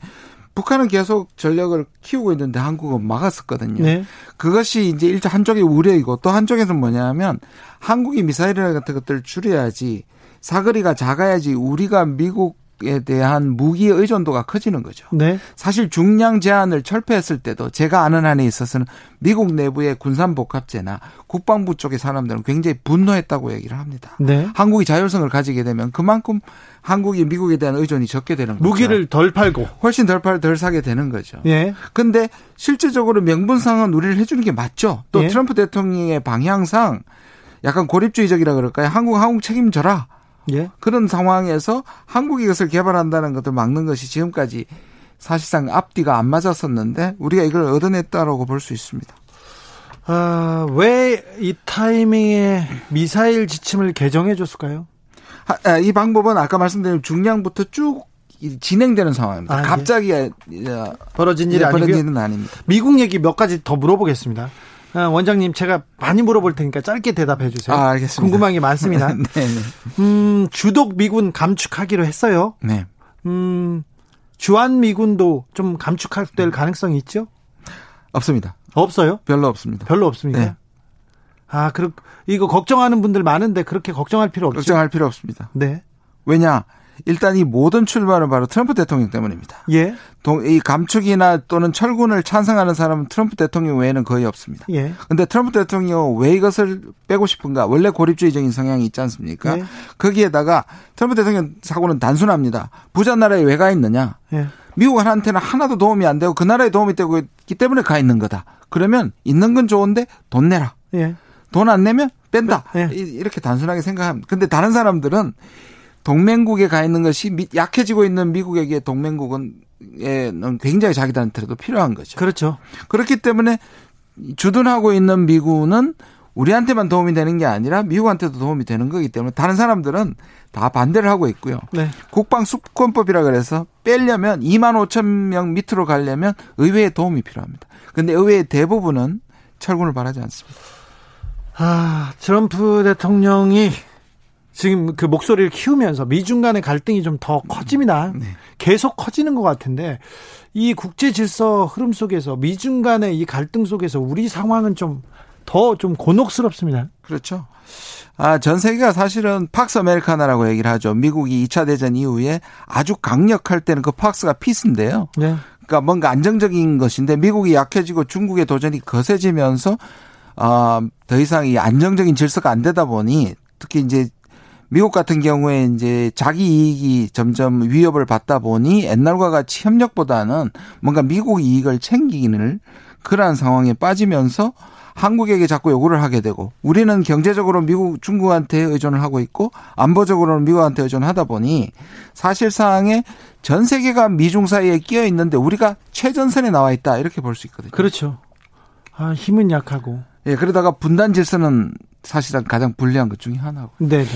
[SPEAKER 10] 북한은 계속 전력을 키우고 있는데 한국은 막았었거든요. 네. 그것이 이제 일단 한쪽의 우려이고 또 한쪽에서는 뭐냐면 한국이 미사일 같은 것들을 줄여야지 사거리가 작아야지 우리가 미국 에 대한 무기 의존도가 커지는 거죠. 네. 사실 중량 제한을 철폐했을 때도 제가 아는 한에 있어서는 미국 내부의 군산복합제나 국방부 쪽의 사람들은 굉장히 분노했다고 얘기를 합니다. 네. 한국이 자율성을 가지게 되면 그만큼 한국이 미국에 대한 의존이 적게 되는 거죠.
[SPEAKER 1] 무기를 덜 팔고
[SPEAKER 10] 훨씬 덜 팔, 덜 사게 되는 거죠. 예. 근데 실질적으로 명분상은 우리를 해주는 게 맞죠. 또 예. 트럼프 대통령의 방향상 약간 고립주의적이라 그럴까요? 한국 한국 책임져라. 예. 그런 상황에서 한국이 이것을 개발한다는 것을 막는 것이 지금까지 사실상 앞뒤가 안 맞았었는데 우리가 이걸 얻어냈다라고 볼 수 있습니다.
[SPEAKER 1] 아, 왜 이 타이밍에 미사일 지침을 개정해 줬을까요?
[SPEAKER 10] 아, 이 방법은 아까 말씀드린 중량부터 쭉 진행되는 상황입니다. 아, 예. 갑자기 예.
[SPEAKER 1] 벌어진 일이. 벌어진 일은 아닙니다. 미국 얘기 몇 가지 더 물어보겠습니다. 아, 원장님 제가 많이 물어볼 테니까 짧게 대답해 주세요.
[SPEAKER 10] 아, 알겠습니다.
[SPEAKER 1] 궁금한 게 많습니다. 네, 네. 음, 주독 미군 감축하기로 했어요.
[SPEAKER 10] 네.
[SPEAKER 1] 음, 주한 미군도 좀 감축될 가능성이 있죠?
[SPEAKER 10] 없습니다.
[SPEAKER 1] 없어요?
[SPEAKER 10] 별로 없습니다.
[SPEAKER 1] 별로 없습니까? 네. 아, 그 이거 걱정하는 분들 많은데 그렇게 걱정할 필요 없죠.
[SPEAKER 10] 걱정할 필요 없습니다.
[SPEAKER 1] 네.
[SPEAKER 10] 왜냐? 일단 이 모든 출발은 바로 트럼프 대통령 때문입니다.
[SPEAKER 1] 예.
[SPEAKER 10] 이 감축이나 또는 철군을 찬성하는 사람은 트럼프 대통령 외에는 거의 없습니다.
[SPEAKER 1] 예.
[SPEAKER 10] 근데 트럼프 대통령 왜 이것을 빼고 싶은가? 원래 고립주의적인 성향이 있지 않습니까? 예. 거기에다가 트럼프 대통령 사고는 단순합니다. 부자 나라에 왜 가 있느냐?
[SPEAKER 1] 예.
[SPEAKER 10] 미국 한테는 하나도 도움이 안 되고 그 나라에 도움이 되고 있기 때문에 가 있는 거다. 그러면 있는 건 좋은데 돈 내라.
[SPEAKER 1] 예.
[SPEAKER 10] 돈안 내면 뺀다. 예. 이렇게 단순하게 생각합니다. 근데 다른 사람들은 동맹국에 가 있는 것이 약해지고 있는 미국에게 동맹국은 에는 굉장히 자기들한테도 필요한 거죠.
[SPEAKER 1] 그렇죠.
[SPEAKER 10] 그렇기 때문에 주둔하고 있는 미군은 우리한테만 도움이 되는 게 아니라 미국한테도 도움이 되는 거기 때문에 다른 사람들은 다 반대를 하고 있고요.
[SPEAKER 1] 네.
[SPEAKER 10] 국방 수권법이라 그래서 빼려면 2만 5천 명 밑으로 가려면 의회의 도움이 필요합니다. 근데 의회의 대부분은 철군을 바라지 않습니다.
[SPEAKER 1] 아, 트럼프 대통령이 지금 그 목소리를 키우면서 미중 간의 갈등이 좀 더 커집니다. 네. 계속 커지는 것 같은데 이 국제 질서 흐름 속에서 미중 간의 이 갈등 속에서 우리 상황은 좀더좀 곤혹스럽습니다.
[SPEAKER 10] 그렇죠. 아, 전 세계가 사실은 팍스 아메리카나라고 얘기를 하죠. 미국이 2차 대전 이후에 아주 강력할 때는 그 pax가 peace인데요. 네. 그러니까 뭔가 안정적인 것인데 미국이 약해지고 중국의 도전이 거세지면서 어, 더 이상 이 안정적인 질서가 안 되다 보니 특히 이제 미국 같은 경우에 이제 자기 이익이 점점 위협을 받다 보니 옛날과 같이 협력보다는 뭔가 미국 이익을 챙기기는 그러한 상황에 빠지면서 한국에게 자꾸 요구를 하게 되고 우리는 경제적으로 미국 중국한테 의존을 하고 있고 안보적으로는 미국한테 의존하다 보니 사실상의 전 세계가 미중 사이에 끼어 있는데 우리가 최전선에 나와 있다 이렇게 볼 수 있거든요.
[SPEAKER 1] 그렇죠. 아, 힘은 약하고.
[SPEAKER 10] 예, 그러다가 분단 질서는 사실상 가장 불리한 것 중에 하나고.
[SPEAKER 1] 네, 네.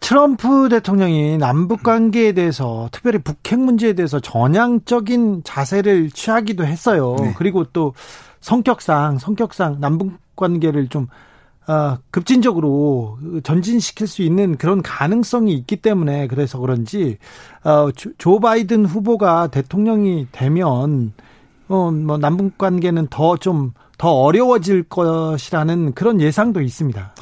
[SPEAKER 1] 트럼프 대통령이 남북 관계에 대해서 특별히 북핵 문제에 대해서 전향적인 자세를 취하기도 했어요. 네. 그리고 또 성격상 성격상 남북 관계를 좀 어, 급진적으로 전진시킬 수 있는 그런 가능성이 있기 때문에 그래서 그런지 어, 조, 조 바이든 후보가 대통령이 되면 어, 뭐 남북 관계는 더좀더 어려워질 것이라는 그런 예상도 있습니다.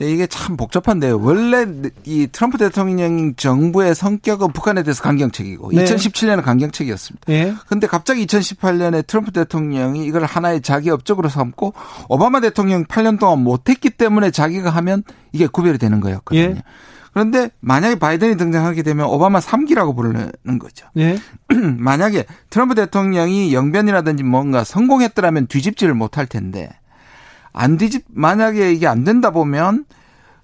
[SPEAKER 10] 근데 이게 참 복잡한데요. 원래 이 트럼프 대통령 정부의 성격은 북한에 대해서 강경책이고 네. 2017년은 강경책이었습니다. 네. 근데 갑자기 2018년에 트럼프 대통령이 이걸 하나의 자기 업적으로 삼고 오바마 대통령 8년 동안 못했기 때문에 자기가 하면 이게 구별이 되는 거였거든요. 네. 그런데 만약에 바이든이 등장하게 되면 오바마 3기라고 부르는 거죠. 예. 만약에 트럼프 대통령이 영변이라든지 뭔가 성공했더라면 뒤집지를 못할 텐데 안 뒤집 만약에 이게 안 된다 보면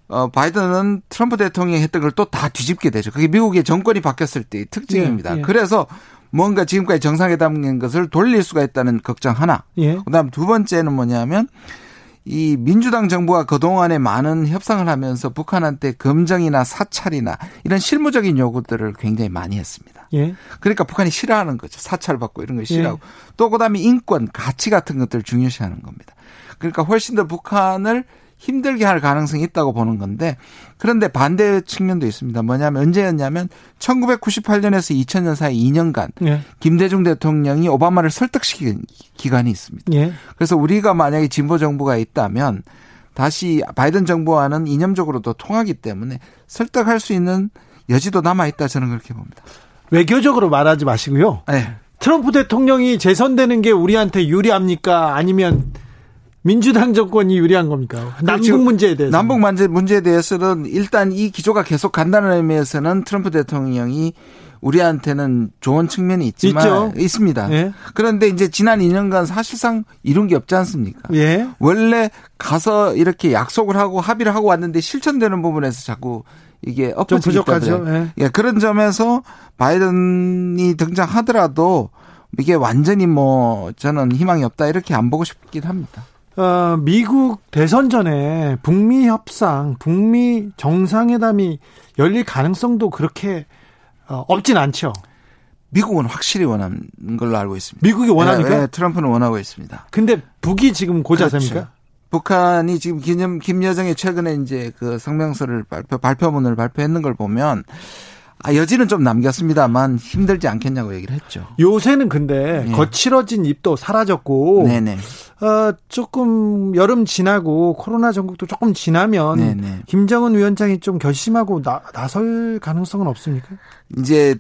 [SPEAKER 10] 어 바이든은 트럼프 대통령이 했던 걸 또 다 뒤집게 되죠. 그게 미국의 정권이 바뀌었을 때의 특징입니다. 예, 예. 그래서 뭔가 지금까지 정상회담인 것을 돌릴 수가 있다는 걱정 하나. 예. 그다음 두 번째는 뭐냐면 이 민주당 정부가 그동안에 많은 협상을 하면서 북한한테 검정이나 사찰이나 이런 실무적인 요구들을 굉장히 많이 했습니다. 예. 그러니까 북한이 싫어하는 거죠. 사찰 받고 이런 거 싫어하고. 예. 또 그다음에 인권, 가치 같은 것들을 중요시하는 겁니다. 그러니까 훨씬 더 북한을 힘들게 할 가능성이 있다고 보는 건데 그런데 반대 측면도 있습니다. 뭐냐면 언제였냐면 1998년에서 2000년 사이 2년간 예. 김대중 대통령이 오바마를 설득시킨 기간이 있습니다. 예. 그래서 우리가 만약에 진보 정부가 있다면 다시 바이든 정부와는 이념적으로도 통하기 때문에 설득할 수 있는 여지도 남아 있다 저는 그렇게 봅니다.
[SPEAKER 1] 외교적으로 말하지 마시고요. 네. 트럼프 대통령이 재선되는 게 우리한테 유리합니까? 아니면 민주당 정권이 유리한 겁니까? 남북 문제에 대해서.
[SPEAKER 10] 남북 문제, 문제에 대해서는 일단 이 기조가 계속 간다는 의미에서는 트럼프 대통령이 우리한테는 좋은 측면이 있지만 있죠. 있습니다. 예. 그런데 이제 지난 2년간 사실상 이룬 게 없지 않습니까? 예. 원래 가서 이렇게 약속을 하고 합의를 하고 왔는데 실천되는 부분에서 자꾸 이게 엎어지기 때문에 예. 예. 그런 점에서 바이든이 등장하더라도 이게 완전히 뭐 저는 희망이 없다 이렇게 안 보고 싶긴 합니다.
[SPEAKER 1] 어, 미국 대선 전에 북미 협상, 북미 정상회담이 열릴 가능성도 그렇게 어, 없진 않죠.
[SPEAKER 10] 미국은 확실히 원하는 걸로 알고 있습니다.
[SPEAKER 1] 미국이 원하니까? 네,
[SPEAKER 10] 네, 트럼프는 원하고 있습니다.
[SPEAKER 1] 근데 북이 지금 고자세입니까? 그렇죠.
[SPEAKER 10] 북한이 지금 김, 김여정이 최근에 이제 그 성명서를 발표, 발표문을 발표했는 걸 보면 아, 여지는 좀 남겼습니다만 힘들지 않겠냐고 얘기를 했죠.
[SPEAKER 1] 요새는 근데 네. 거칠어진 입도 사라졌고, 네네. 어, 조금 여름 지나고 코로나 전국도 조금 지나면 네네. 김정은 위원장이 좀 결심하고 나, 나설 가능성은 없습니까?
[SPEAKER 10] 이제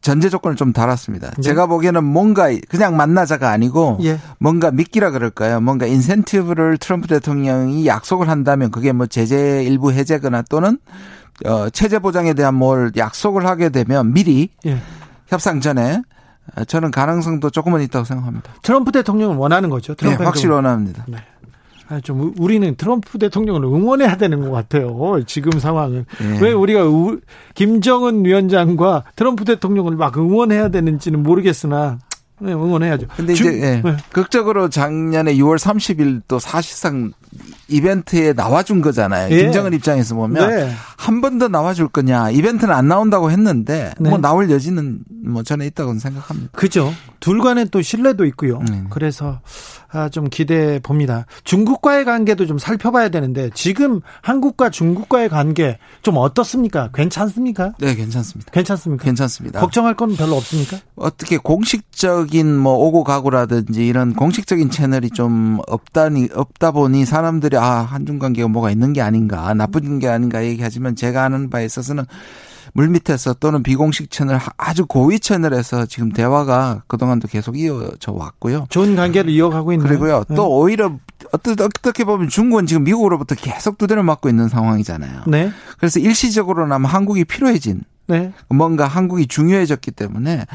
[SPEAKER 10] 전제 조건을 좀 달았습니다. 네. 제가 보기에는 뭔가 그냥 만나자가 아니고 예. 뭔가 미끼라 그럴까요? 뭔가 인센티브를 트럼프 대통령이 약속을 한다면 그게 뭐 제재 일부 해제거나 또는 어, 체제 보장에 대한 뭘 약속을 하게 되면 미리 예. 협상 전에 저는 가능성도 조금은 있다고 생각합니다.
[SPEAKER 1] 트럼프 대통령은 원하는 거죠.
[SPEAKER 10] 트럼프 네, 확실히 원합니다. 네.
[SPEAKER 1] 아, 좀 우리는 트럼프 대통령을 응원해야 되는 것 같아요. 지금 상황은 네. 왜 우리가 우, 김정은 위원장과 트럼프 대통령을 막 응원해야 되는지는 모르겠으나 네, 응원해야죠.
[SPEAKER 10] 근데 이제 예. 네. 극적으로 작년에 6월 30일 또 사실상 이벤트에 나와준 거잖아요. 예. 김정은 입장에서 보면 네. 한 번 더 나와줄 거냐. 이벤트는 안 나온다고 했는데 네. 뭐 나올 여지는 뭐 저는 있다고 생각합니다.
[SPEAKER 1] 그죠. 둘 간에 또 신뢰도 있고요. 네. 그래서 아, 좀 기대해 봅니다. 중국과의 관계도 좀 살펴봐야 되는데 지금 한국과 중국과의 관계 좀 어떻습니까? 괜찮습니까?
[SPEAKER 10] 네, 괜찮습니다.
[SPEAKER 1] 괜찮습니까?
[SPEAKER 10] 괜찮습니다.
[SPEAKER 1] 걱정할 건 별로 없습니까?
[SPEAKER 10] 어떻게 공식적인 뭐 오고 가고라든지 이런 공식적인 채널이 좀 없다니 없다 보니 사람들이 아 한중 관계가 뭐가 있는 게 아닌가 나쁜 게 아닌가 얘기하지만 제가 아는 바에 있어서는 물밑에서 또는 비공식 채널 아주 고위 채널에서 지금 대화가 그동안도 계속 이어져 왔고요.
[SPEAKER 1] 좋은 관계를 이어가고 있는
[SPEAKER 10] 그리고요. 네. 또 오히려 어떻게 보면 중국은 지금 미국으로부터 계속 두드려 맞고 있는 상황이잖아요. 네. 그래서 일시적으로나마 한국이 필요해진 네. 뭔가 한국이 중요해졌기 때문에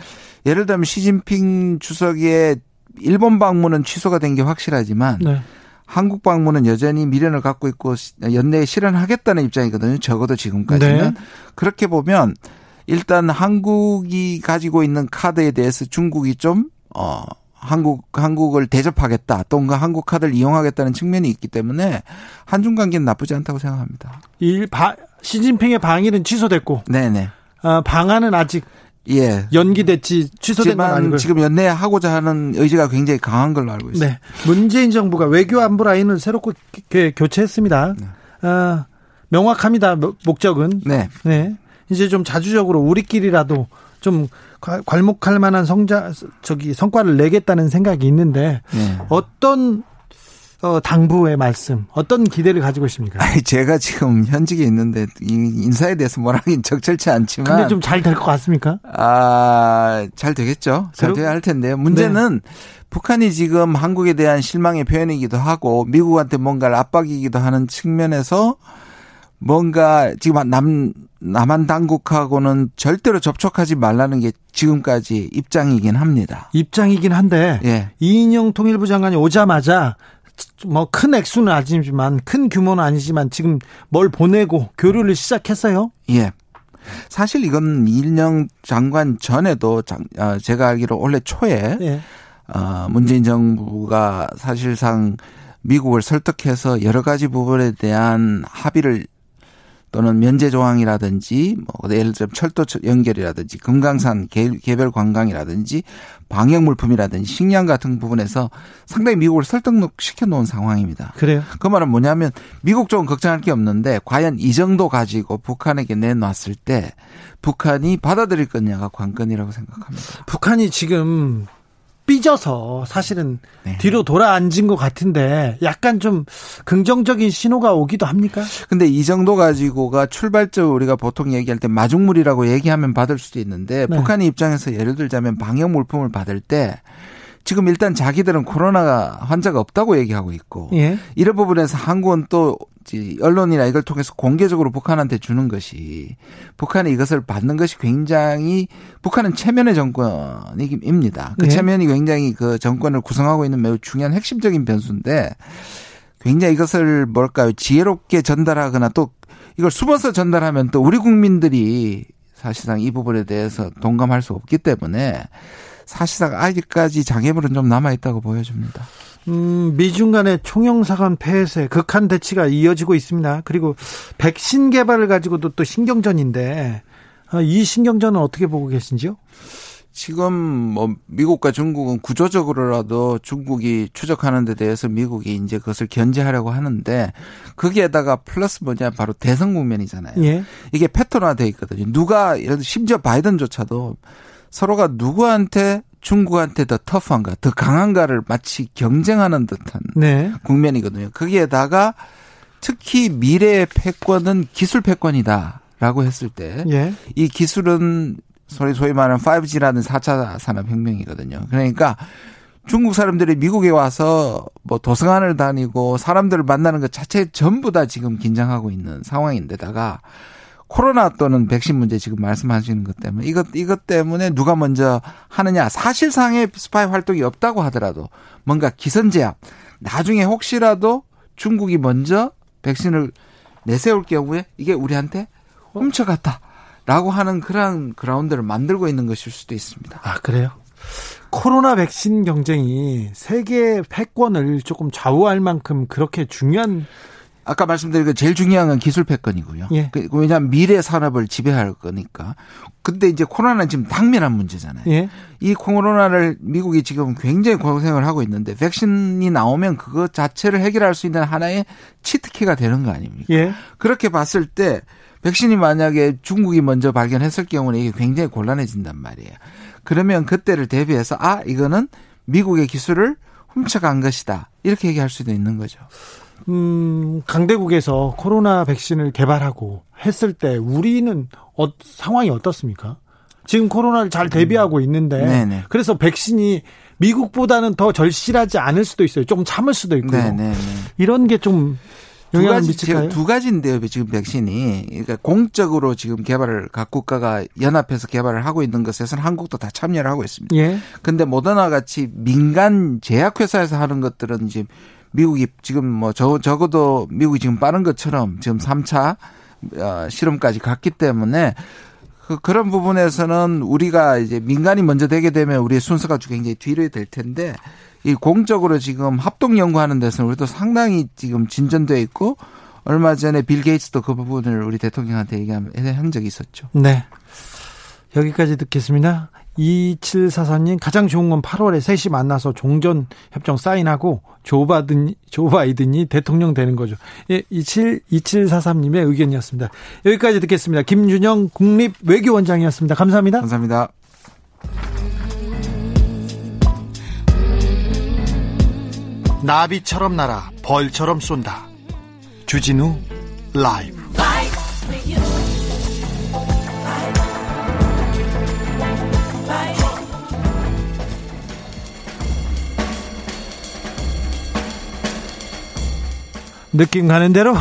[SPEAKER 10] 예를 들면 시진핑 주석의 일본 방문은 취소가 된 게 확실하지만 네. 한국 방문은 여전히 미련을 갖고 있고 연내에 실현하겠다는 입장이거든요. 적어도 지금까지는. 네. 그렇게 보면 일단 한국이 가지고 있는 카드에 대해서 중국이 좀, 어, 한국, 한국을 대접하겠다. 또가 한국 카드를 이용하겠다는 측면이 있기 때문에 한중 관계는 나쁘지 않다고 생각합니다.
[SPEAKER 1] 일, 바, 시진핑의 방일은 취소됐고. 네네. 어, 방안은 아직 예. 연기됐지 취소된 건 아니고
[SPEAKER 10] 지금 연내 하고자 하는 의지가 굉장히 강한 걸로 알고 있습니다. 네.
[SPEAKER 1] 문재인 정부가 외교 안보 라인을 새롭게 교체했습니다. 네. 아, 명확합니다. 목적은. 네. 네. 이제 좀 자주적으로 우리끼리라도 좀 괄목할 만한 성자 저기 성과를 내겠다는 생각이 있는데 네. 어떤 어, 당부의 말씀 어떤 기대를 가지고 있습니까?
[SPEAKER 10] 아니, 제가 지금 현직에 있는데 인사에 대해서 뭐라긴 적절치 않지만
[SPEAKER 1] 근데 좀 잘 될 것 같습니까?
[SPEAKER 10] 아, 잘 되겠죠. 잘 돼야 할 텐데요. 문제는 네. 북한이 지금 한국에 대한 실망의 표현이기도 하고 미국한테 뭔가를 압박이기도 하는 측면에서 뭔가 지금 남 남한 당국하고는 절대로 접촉하지 말라는 게 지금까지 입장이긴 합니다.
[SPEAKER 1] 입장이긴 한데 예. 이인영 통일부 장관이 오자마자 뭐 큰 액수는 아니지만 큰 규모는 아니지만 지금 뭘 보내고 교류를 시작했어요.
[SPEAKER 10] 예. 사실 이건 이인영 장관 전에도 어, 제가 알기로 올해 초에 예. 어, 문재인 정부가 사실상 미국을 설득해서 여러 가지 부분에 대한 합의를 또는 면제 조항이라든지 뭐 예를 들면 철도 연결이라든지 금강산 개별 관광이라든지 방역 물품이라든지 식량 같은 부분에서 상당히 미국을 설득시켜 놓은 상황입니다.
[SPEAKER 1] 그래요?
[SPEAKER 10] 그 말은 뭐냐면 미국 쪽은 걱정할 게 없는데 과연 이 정도 가지고 북한에게 내놨을 때 북한이 받아들일 거냐가 관건이라고 생각합니다.
[SPEAKER 1] 북한이 지금 삐져서 사실은 네. 뒤로 돌아앉은 것 같은데 약간 좀 긍정적인 신호가 오기도 합니까?
[SPEAKER 10] 근데 이 정도 가지고가 출발적 우리가 보통 얘기할 때 마중물이라고 얘기하면 받을 수도 있는데 네. 북한의 입장에서 예를 들자면 방역 물품을 받을 때 지금 일단 자기들은 코로나 환자가 없다고 얘기하고 있고 예. 이런 부분에서 한국은 또 언론이나 이걸 통해서 공개적으로 북한한테 주는 것이 북한이 이것을 받는 것이 굉장히 북한은 체면의 정권입니다. 그 예. 체면이 굉장히 그 정권을 구성하고 있는 매우 중요한 핵심적인 변수인데 굉장히 이것을 뭘까요 지혜롭게 전달하거나 또 이걸 숨어서 전달하면 또 우리 국민들이 사실상 이 부분에 대해서 동감할 수 없기 때문에 사실상 아직까지 장애물은 좀 남아 있다고 보여집니다.
[SPEAKER 1] 음, 미중 간의 총영사관 폐쇄 극한 대치가 이어지고 있습니다. 그리고 백신 개발을 가지고도 또 신경전인데 어, 이 신경전은 어떻게 보고 계신지요?
[SPEAKER 10] 지금 뭐 미국과 중국은 구조적으로라도 중국이 추적하는 데 대해서 미국이 이제 그것을 견제하려고 하는데 거기에다가 플러스 뭐냐 바로 대선 국면이잖아요. 예. 이게 패턴화돼 있거든요. 누가 예를 들어 심지어 바이든조차도 서로가 누구한테 중국한테 더 터프한가, 더 강한가를 마치 경쟁하는 듯한 네. 국면이거든요. 거기에다가 특히 미래의 패권은 기술 패권이다라고 했을 때이 예. 기술은 소위 소위 말하는 5G라는 4차 산업혁명이거든요. 그러니까 중국 사람들이 미국에 와서 뭐 도서관을 다니고 사람들을 만나는 것 자체 전부 다 지금 긴장하고 있는 상황인데다가 코로나 또는 백신 문제 지금 말씀하시는 것 때문에 이것 이것 때문에 누가 먼저 하느냐 사실상의 스파이 활동이 없다고 하더라도 뭔가 기선제압 나중에 혹시라도 중국이 먼저 백신을 내세울 경우에 이게 우리한테 훔쳐갔다. 라고 하는 그런 그라운드를 만들고 있는 것일 수도 있습니다.
[SPEAKER 1] 아, 그래요? 코로나 백신 경쟁이 세계 패권을 조금 좌우할 만큼 그렇게 중요한
[SPEAKER 10] 아까 말씀드린 그 제일 중요한 건 기술 패권이고요. 예. 그, 왜냐하면 미래 산업을 지배할 거니까. 근데 이제 코로나는 지금 당면한 문제잖아요. 예. 이 코로나를 미국이 지금 굉장히 고생을 하고 있는데 백신이 나오면 그것 자체를 해결할 수 있는 하나의 치트키가 되는 거 아닙니까? 예. 그렇게 봤을 때 백신이 만약에 중국이 먼저 발견했을 경우는 이게 굉장히 곤란해진단 말이에요. 그러면 그때를 대비해서 아 이거는 미국의 기술을 훔쳐간 것이다 이렇게 얘기할 수도 있는 거죠.
[SPEAKER 1] 음, 강대국에서 코로나 백신을 개발하고 했을 때 우리는 어, 상황이 어떻습니까? 지금 코로나를 잘 대비하고 있는데 네네. 그래서 백신이 미국보다는 더 절실하지 않을 수도 있어요. 좀 참을 수도 있고요. 네네네. 이런 게좀 두 가지,
[SPEAKER 10] 지금 두 가지인데요, 지금 백신이. 그러니까 공적으로 지금 개발을 각 국가가 연합해서 개발을 하고 있는 것에서는 한국도 다 참여를 하고 있습니다. 예. 근데 모더나 같이 민간 제약회사에서 하는 것들은 지금 미국이 지금 뭐 적, 적어도 미국이 지금 빠른 것처럼 지금 3차 어, 실험까지 갔기 때문에 그, 그런 부분에서는 우리가 이제 민간이 먼저 되게 되면 우리의 순서가 굉장히 뒤로 될 텐데 이 공적으로 지금 합동 연구하는 데서는 우리도 상당히 지금 진전돼 있고 얼마 전에 빌 게이츠도 그 부분을 우리 대통령한테 얘기한 적이 있었죠.
[SPEAKER 1] 네. 여기까지 듣겠습니다. 2743님 가장 좋은 건 8월에 셋이 만나서 종전 협정 사인하고 조 바든 조 바이든이 대통령 되는 거죠. 예, 27 2743님의 의견이었습니다. 여기까지 듣겠습니다. 김준영 국립 외교원장이었습니다. 감사합니다.
[SPEAKER 10] 감사합니다.
[SPEAKER 1] 나비처럼 날아 벌처럼 쏜다. 주진우 라이브. 느낌 가는 대로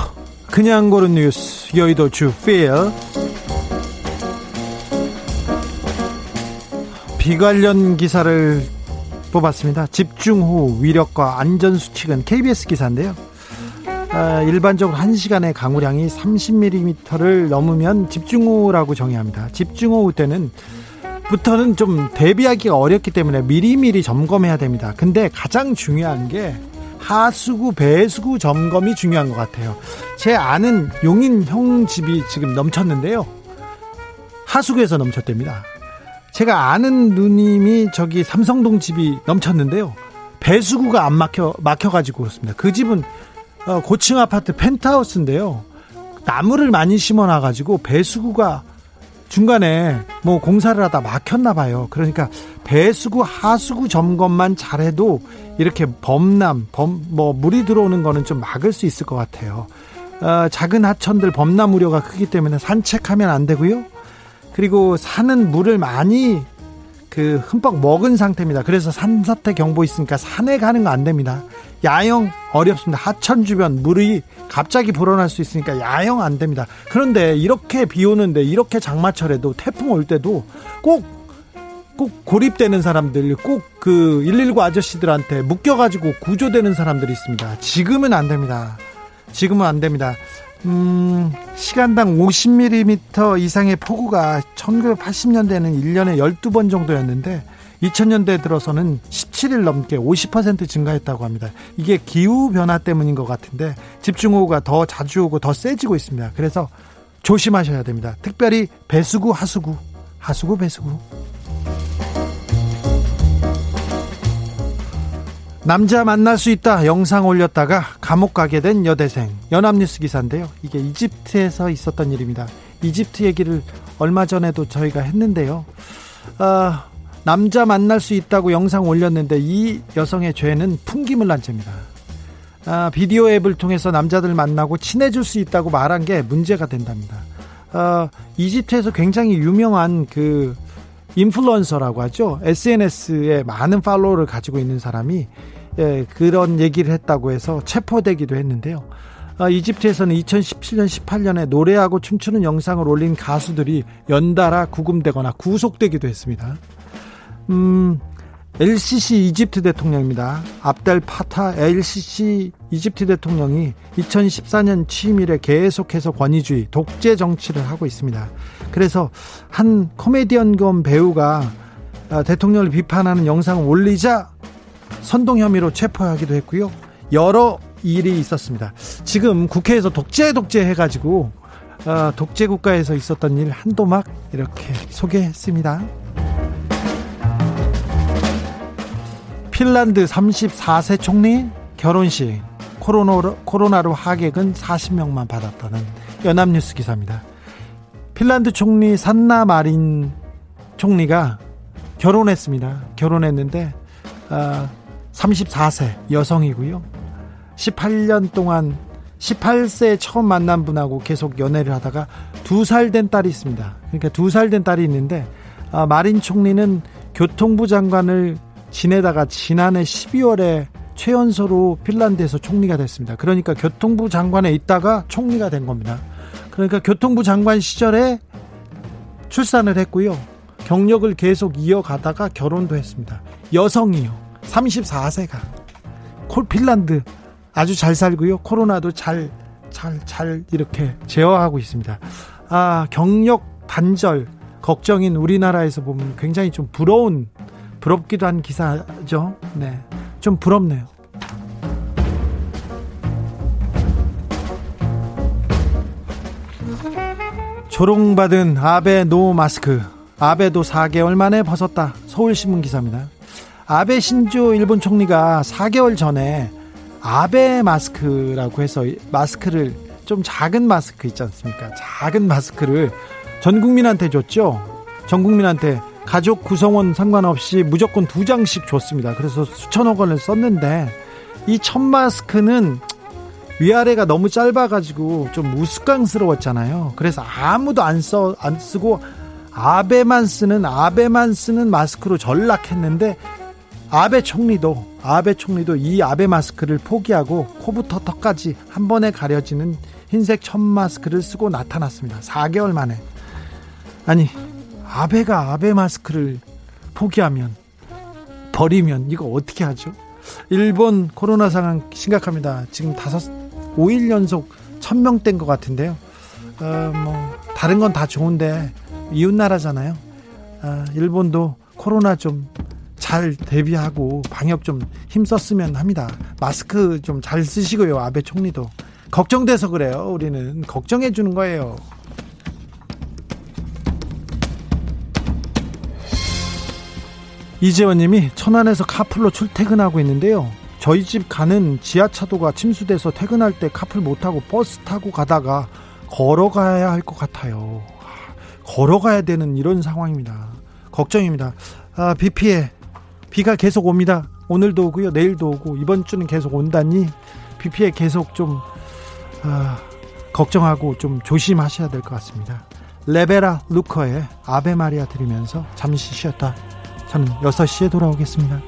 [SPEAKER 1] 그냥 고른 뉴스 여의도 주필 비 관련 기사를 뽑았습니다. 집중호 위력과 안전수칙은 KBS 기사인데요. 아, 일반적으로 1시간의 강우량이 30mm를 넘으면 집중호우라고 정의합니다. 집중호우 때는 부터는 좀 대비하기가 어렵기 때문에 미리미리 점검해야 됩니다. 근데 가장 중요한 게 하수구, 배수구 점검이 중요한 것 같아요. 제 아는 용인 형 집이 지금 넘쳤는데요. 하수구에서 넘쳤답니다. 제가 아는 누님이 저기 삼성동 집이 넘쳤는데요. 배수구가 안 막혀 막혀가지고 그렇습니다. 그 집은 어, 고층 아파트 펜트하우스인데요. 나무를 많이 심어놔가지고 배수구가 중간에 뭐 공사를 하다 막혔나 봐요. 그러니까 배수구 하수구 점검만 잘해도 이렇게 범람, 범, 뭐 물이 들어오는 거는 좀 막을 수 있을 것 같아요. 어, 작은 하천들 범람 우려가 크기 때문에 산책하면 안 되고요. 그리고 산은 물을 많이 그 흠뻑 먹은 상태입니다. 그래서 산사태 경보 있으니까 산에 가는 거 안 됩니다. 야영 어렵습니다. 하천 주변 물이 갑자기 불어날 수 있으니까 야영 안 됩니다. 그런데 이렇게 비 오는데 이렇게 장마철에도 태풍 올 때도 꼭꼭 고립되는 사람들, 꼭 그 119 아저씨들한테 묶여가지고 구조되는 사람들이 있습니다. 지금은 안 됩니다. 지금은 안 됩니다. 음, 시간당 50mm 이상의 폭우가 1980년대에는 1년에 12번 정도였는데 2000년대 들어서는 17일 넘게 50% 증가했다고 합니다. 이게 기후 변화 때문인 것 같은데 집중호우가 더 자주 오고 더 세지고 있습니다. 그래서 조심하셔야 됩니다. 특별히 배수구, 하수구, 하수구, 배수구. 남자 만날 수 있다 영상 올렸다가 감옥 가게 된 여대생 연합뉴스 기사인데요. 이게 이집트에서 있었던 일입니다. 이집트 얘기를 얼마 전에도 저희가 했는데요. 아, 남자 만날 수 있다고 영상 올렸는데 이 여성의 죄는 풍기물 난죄입니다. 아, 비디오 앱을 통해서 남자들 만나고 친해질 수 있다고 말한 게 문제가 된답니다. 아, 이집트에서 굉장히 유명한 그 인플루언서라고 하죠. SNS에 많은 팔로워를 가지고 있는 사람이 예, 그런 얘기를 했다고 해서 체포되기도 했는데요. 아, 이집트에서는 2017년, 18년에 노래하고 춤추는 영상을 올린 가수들이 연달아 구금되거나 구속되기도 했습니다. 음, LCC 이집트 대통령입니다. 압델 파타 LCC 이집트 대통령이 2014년 취임 이래 계속해서 권위주의, 독재 정치를 하고 있습니다. 그래서 한 코미디언 겸 배우가 아, 대통령을 비판하는 영상을 올리자 선동 혐의로 체포하기도 했고요. 여러 일이 있었습니다. 지금 국회에서 독재 독재 해가지고 어, 독재 국가에서 있었던 일 한도막 이렇게 소개했습니다. 핀란드 34세 총리 결혼식 코로나로, 코로나로 하객은 40명만 받았다는 연합뉴스 기사입니다. 핀란드 총리 산나 마린 총리가 결혼했습니다. 결혼했는데 어, 34세 여성이고요. 18년 동안 18세 처음 만난 분하고 계속 연애를 하다가 두 살 된 딸이 있습니다. 그러니까 두 살 된 딸이 있는데 아, 마린 총리는 교통부 장관을 지내다가 지난해 12월에 최연소로 핀란드에서 총리가 됐습니다. 그러니까 교통부 장관에 있다가 총리가 된 겁니다. 그러니까 교통부 장관 시절에 출산을 했고요. 경력을 계속 이어가다가 결혼도 했습니다. 여성이요. 34세가. 콜 핀란드 아주 잘 살고요. 코로나도 잘, 잘, 잘 이렇게 제어하고 있습니다. 아, 경력 단절 걱정인 우리나라에서 보면 굉장히 좀 부러운, 부럽기도 한 기사죠. 네. 좀 부럽네요. 조롱받은 아베 노 마스크. 아베도 4개월 만에 벗었다. 서울신문 기사입니다. 아베 신조 일본 총리가 4개월 전에 아베 마스크라고 해서 마스크를 좀 작은 마스크 있지 않습니까? 작은 마스크를 전 국민한테 줬죠. 전 국민한테 가족 구성원 상관없이 무조건 두 장씩 줬습니다. 그래서 수천억 원을 썼는데 이 첫 마스크는 위아래가 너무 짧아가지고 좀 우스꽝스러웠잖아요. 그래서 아무도 안 써, 안 쓰고 아베만 쓰는, 아베만 쓰는 마스크로 전락했는데 아베 총리도 아베 총리도 이 아베 마스크를 포기하고 코부터 턱까지 한 번에 가려지는 흰색 천 마스크를 쓰고 나타났습니다. 4개월 만에. 아니, 아베가 아베 마스크를 포기하면 버리면 이거 어떻게 하죠? 일본 코로나 상황 심각합니다. 지금 다섯 5일 연속 1000명 된것 같은데요. 어, 뭐 다른 건 다 좋은데 이웃 나라잖아요. 어, 일본도 코로나 좀 잘 대비하고 방역 좀 힘썼으면 합니다. 마스크 좀 잘 쓰시고요. 아베 총리도. 걱정돼서 그래요. 우리는 걱정해 주는 거예요. 이재원 님이 천안에서 카풀로 출퇴근하고 있는데요. 저희 집 가는 지하차도가 침수돼서 퇴근할 때 카풀 못하고 버스 타고 가다가 걸어가야 할 것 같아요. 걸어가야 되는 이런 상황입니다. 걱정입니다. 아, 비 피해 비가 계속 옵니다. 오늘도 오고요. 내일도 오고 이번 주는 계속 온다니 비 피해 계속 좀 아, 걱정하고 좀 조심하셔야 될 것 같습니다. 레베라 루커의 아베 마리아 들으면서 잠시 쉬었다. 저는 6시에 돌아오겠습니다.